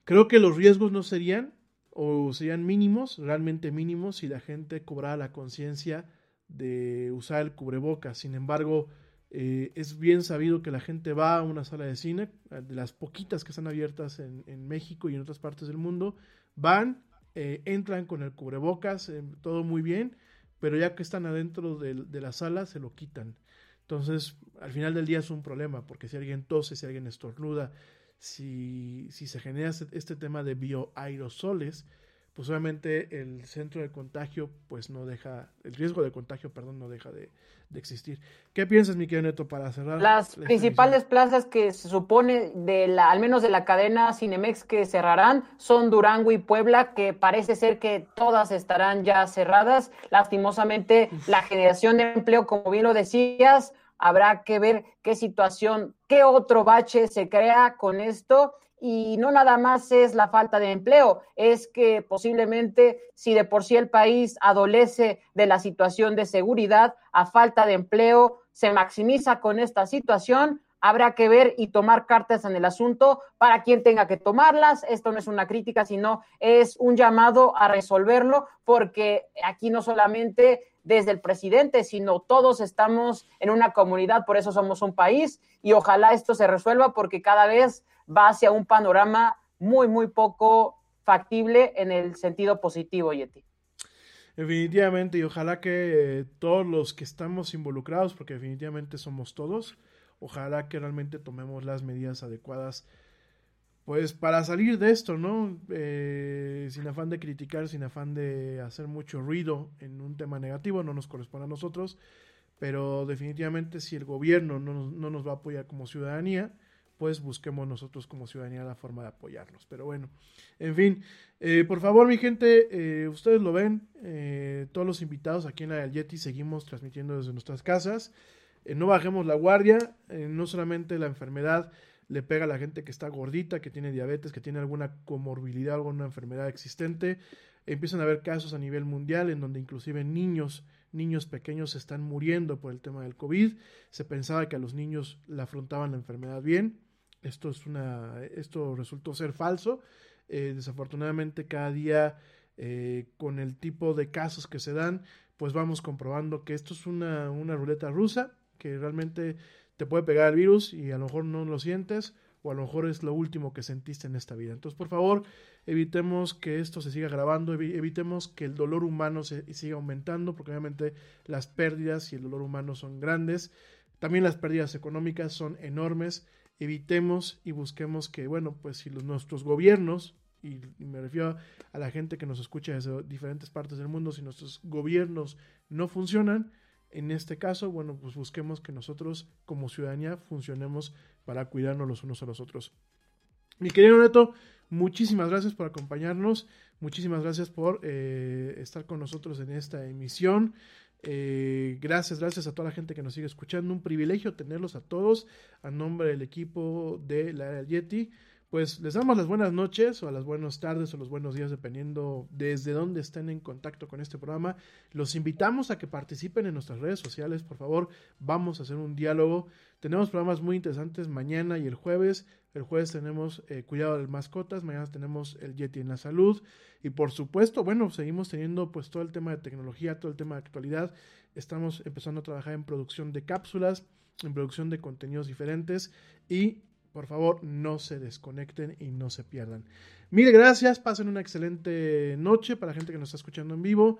creo que los riesgos no serían o serían mínimos, realmente mínimos, si la gente cobrara la conciencia de usar el cubrebocas. Sin embargo, eh, es bien sabido que la gente va a una sala de cine, de las poquitas que están abiertas en, en México y en otras partes del mundo, van, eh, entran con el cubrebocas, eh, todo muy bien, pero ya que están adentro del- de, la sala se lo quitan. Entonces, al final del día es un problema, porque si alguien tose, si alguien estornuda, si, si se genera este, este tema de bioaerosoles, pues obviamente el centro de contagio, pues no deja, el riesgo de contagio, perdón, no deja de, de existir. ¿Qué piensas, mi querido Neto, para cerrar? Las principales plazas que se supone, de la, al menos de la cadena Cinemex, que cerrarán son Durango y Puebla, que parece ser que todas estarán ya cerradas. Lastimosamente, la generación de empleo, como bien lo decías, habrá que ver qué situación, qué otro bache se crea con esto. Y no nada más es la falta de empleo, es que posiblemente si de por sí el país adolece de la situación de seguridad, a falta de empleo, se maximiza con esta situación, habrá que ver y tomar cartas en el asunto para quien tenga que tomarlas. Esto no es una crítica, sino es un llamado a resolverlo, porque aquí no solamente desde el presidente, sino todos estamos en una comunidad, por eso somos un país, y ojalá esto se resuelva porque cada vez va hacia un panorama muy, muy poco factible en el sentido positivo, Yeti. Definitivamente, y ojalá que todos los que estamos involucrados, porque definitivamente somos todos, ojalá que realmente tomemos las medidas adecuadas, pues para salir de esto, ¿no? Eh, sin afán de criticar, sin afán de hacer mucho ruido en un tema negativo, no nos corresponde a nosotros, pero definitivamente si el gobierno no nos, no nos va a apoyar como ciudadanía, pues busquemos nosotros como ciudadanía la forma de apoyarnos. Pero bueno, en fin, eh, por favor, mi gente, eh, ustedes lo ven, todos los invitados aquí en la del Yeti seguimos transmitiendo desde nuestras casas. Eh, no bajemos la guardia, eh, no solamente la enfermedad le pega a la gente que está gordita, que tiene diabetes, que tiene alguna comorbilidad, alguna enfermedad existente. Empiezan a haber casos a nivel mundial en donde inclusive niños, niños pequeños están muriendo por el tema del COVID. Se pensaba que a los niños la afrontaban la enfermedad bien. Esto es una, esto resultó ser falso. Eh, desafortunadamente cada día con el tipo de casos que se dan, pues vamos comprobando que esto es una, una ruleta rusa, que realmente te puede pegar el virus y a lo mejor no lo sientes o a lo mejor es lo último que sentiste en esta vida. Entonces, por favor, evitemos que esto se siga grabando, evi- evitemos que el dolor humano se siga aumentando, porque obviamente las pérdidas y el dolor humano son grandes. También las pérdidas económicas son enormes. Evitemos y busquemos que, bueno, pues si los, nuestros gobiernos, y me refiero a la gente que nos escucha desde diferentes partes del mundo, si nuestros gobiernos no funcionan, en este caso, bueno, pues busquemos que nosotros como ciudadanía funcionemos para cuidarnos los unos a los otros. Mi querido Neto, muchísimas gracias por acompañarnos, muchísimas gracias por eh, estar con nosotros en esta emisión. Eh, gracias, gracias a toda la gente que nos sigue escuchando. Un privilegio tenerlos a todos a nombre del equipo de la Yeti. Pues les damos las buenas noches o las buenas tardes o los buenos días dependiendo desde dónde estén en contacto con este programa. Los invitamos a que participen en nuestras redes sociales, por favor. Vamos a hacer un diálogo. Tenemos programas muy interesantes mañana y el jueves. El jueves tenemos eh, Cuidado de Mascotas, mañana tenemos el Yeti en la Salud y por supuesto, bueno, seguimos teniendo pues todo el tema de tecnología, todo el tema de actualidad. Estamos empezando a trabajar en producción de cápsulas, en producción de contenidos diferentes y por favor, no se desconecten y no se pierdan. Mil gracias, pasen una excelente noche para la gente que nos está escuchando en vivo.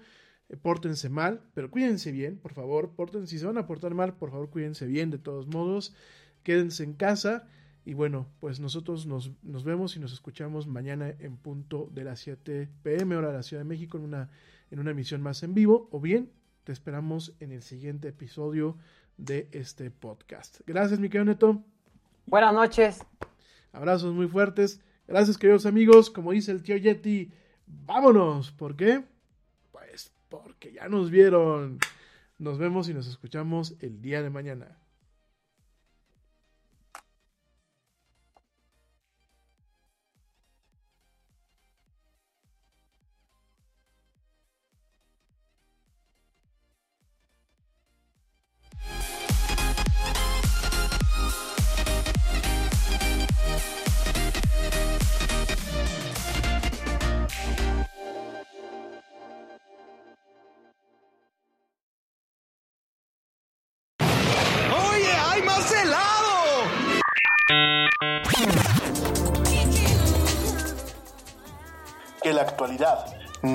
Eh, pórtense mal, pero cuídense bien, por favor. Porten, si se van a portar mal, por favor, cuídense bien de todos modos. Quédense en casa. Y bueno, pues nosotros nos, nos vemos y nos escuchamos mañana en punto de las 7 pm, hora de la Ciudad de México, en una, en una emisión más en vivo. O bien, te esperamos en el siguiente episodio de este podcast. Gracias, mi querido Neto. Buenas noches. Abrazos muy fuertes. Gracias, queridos amigos. Como dice el tío Yeti, vámonos. ¿Por qué? Pues porque ya nos vieron. Nos vemos y nos escuchamos el día de mañana.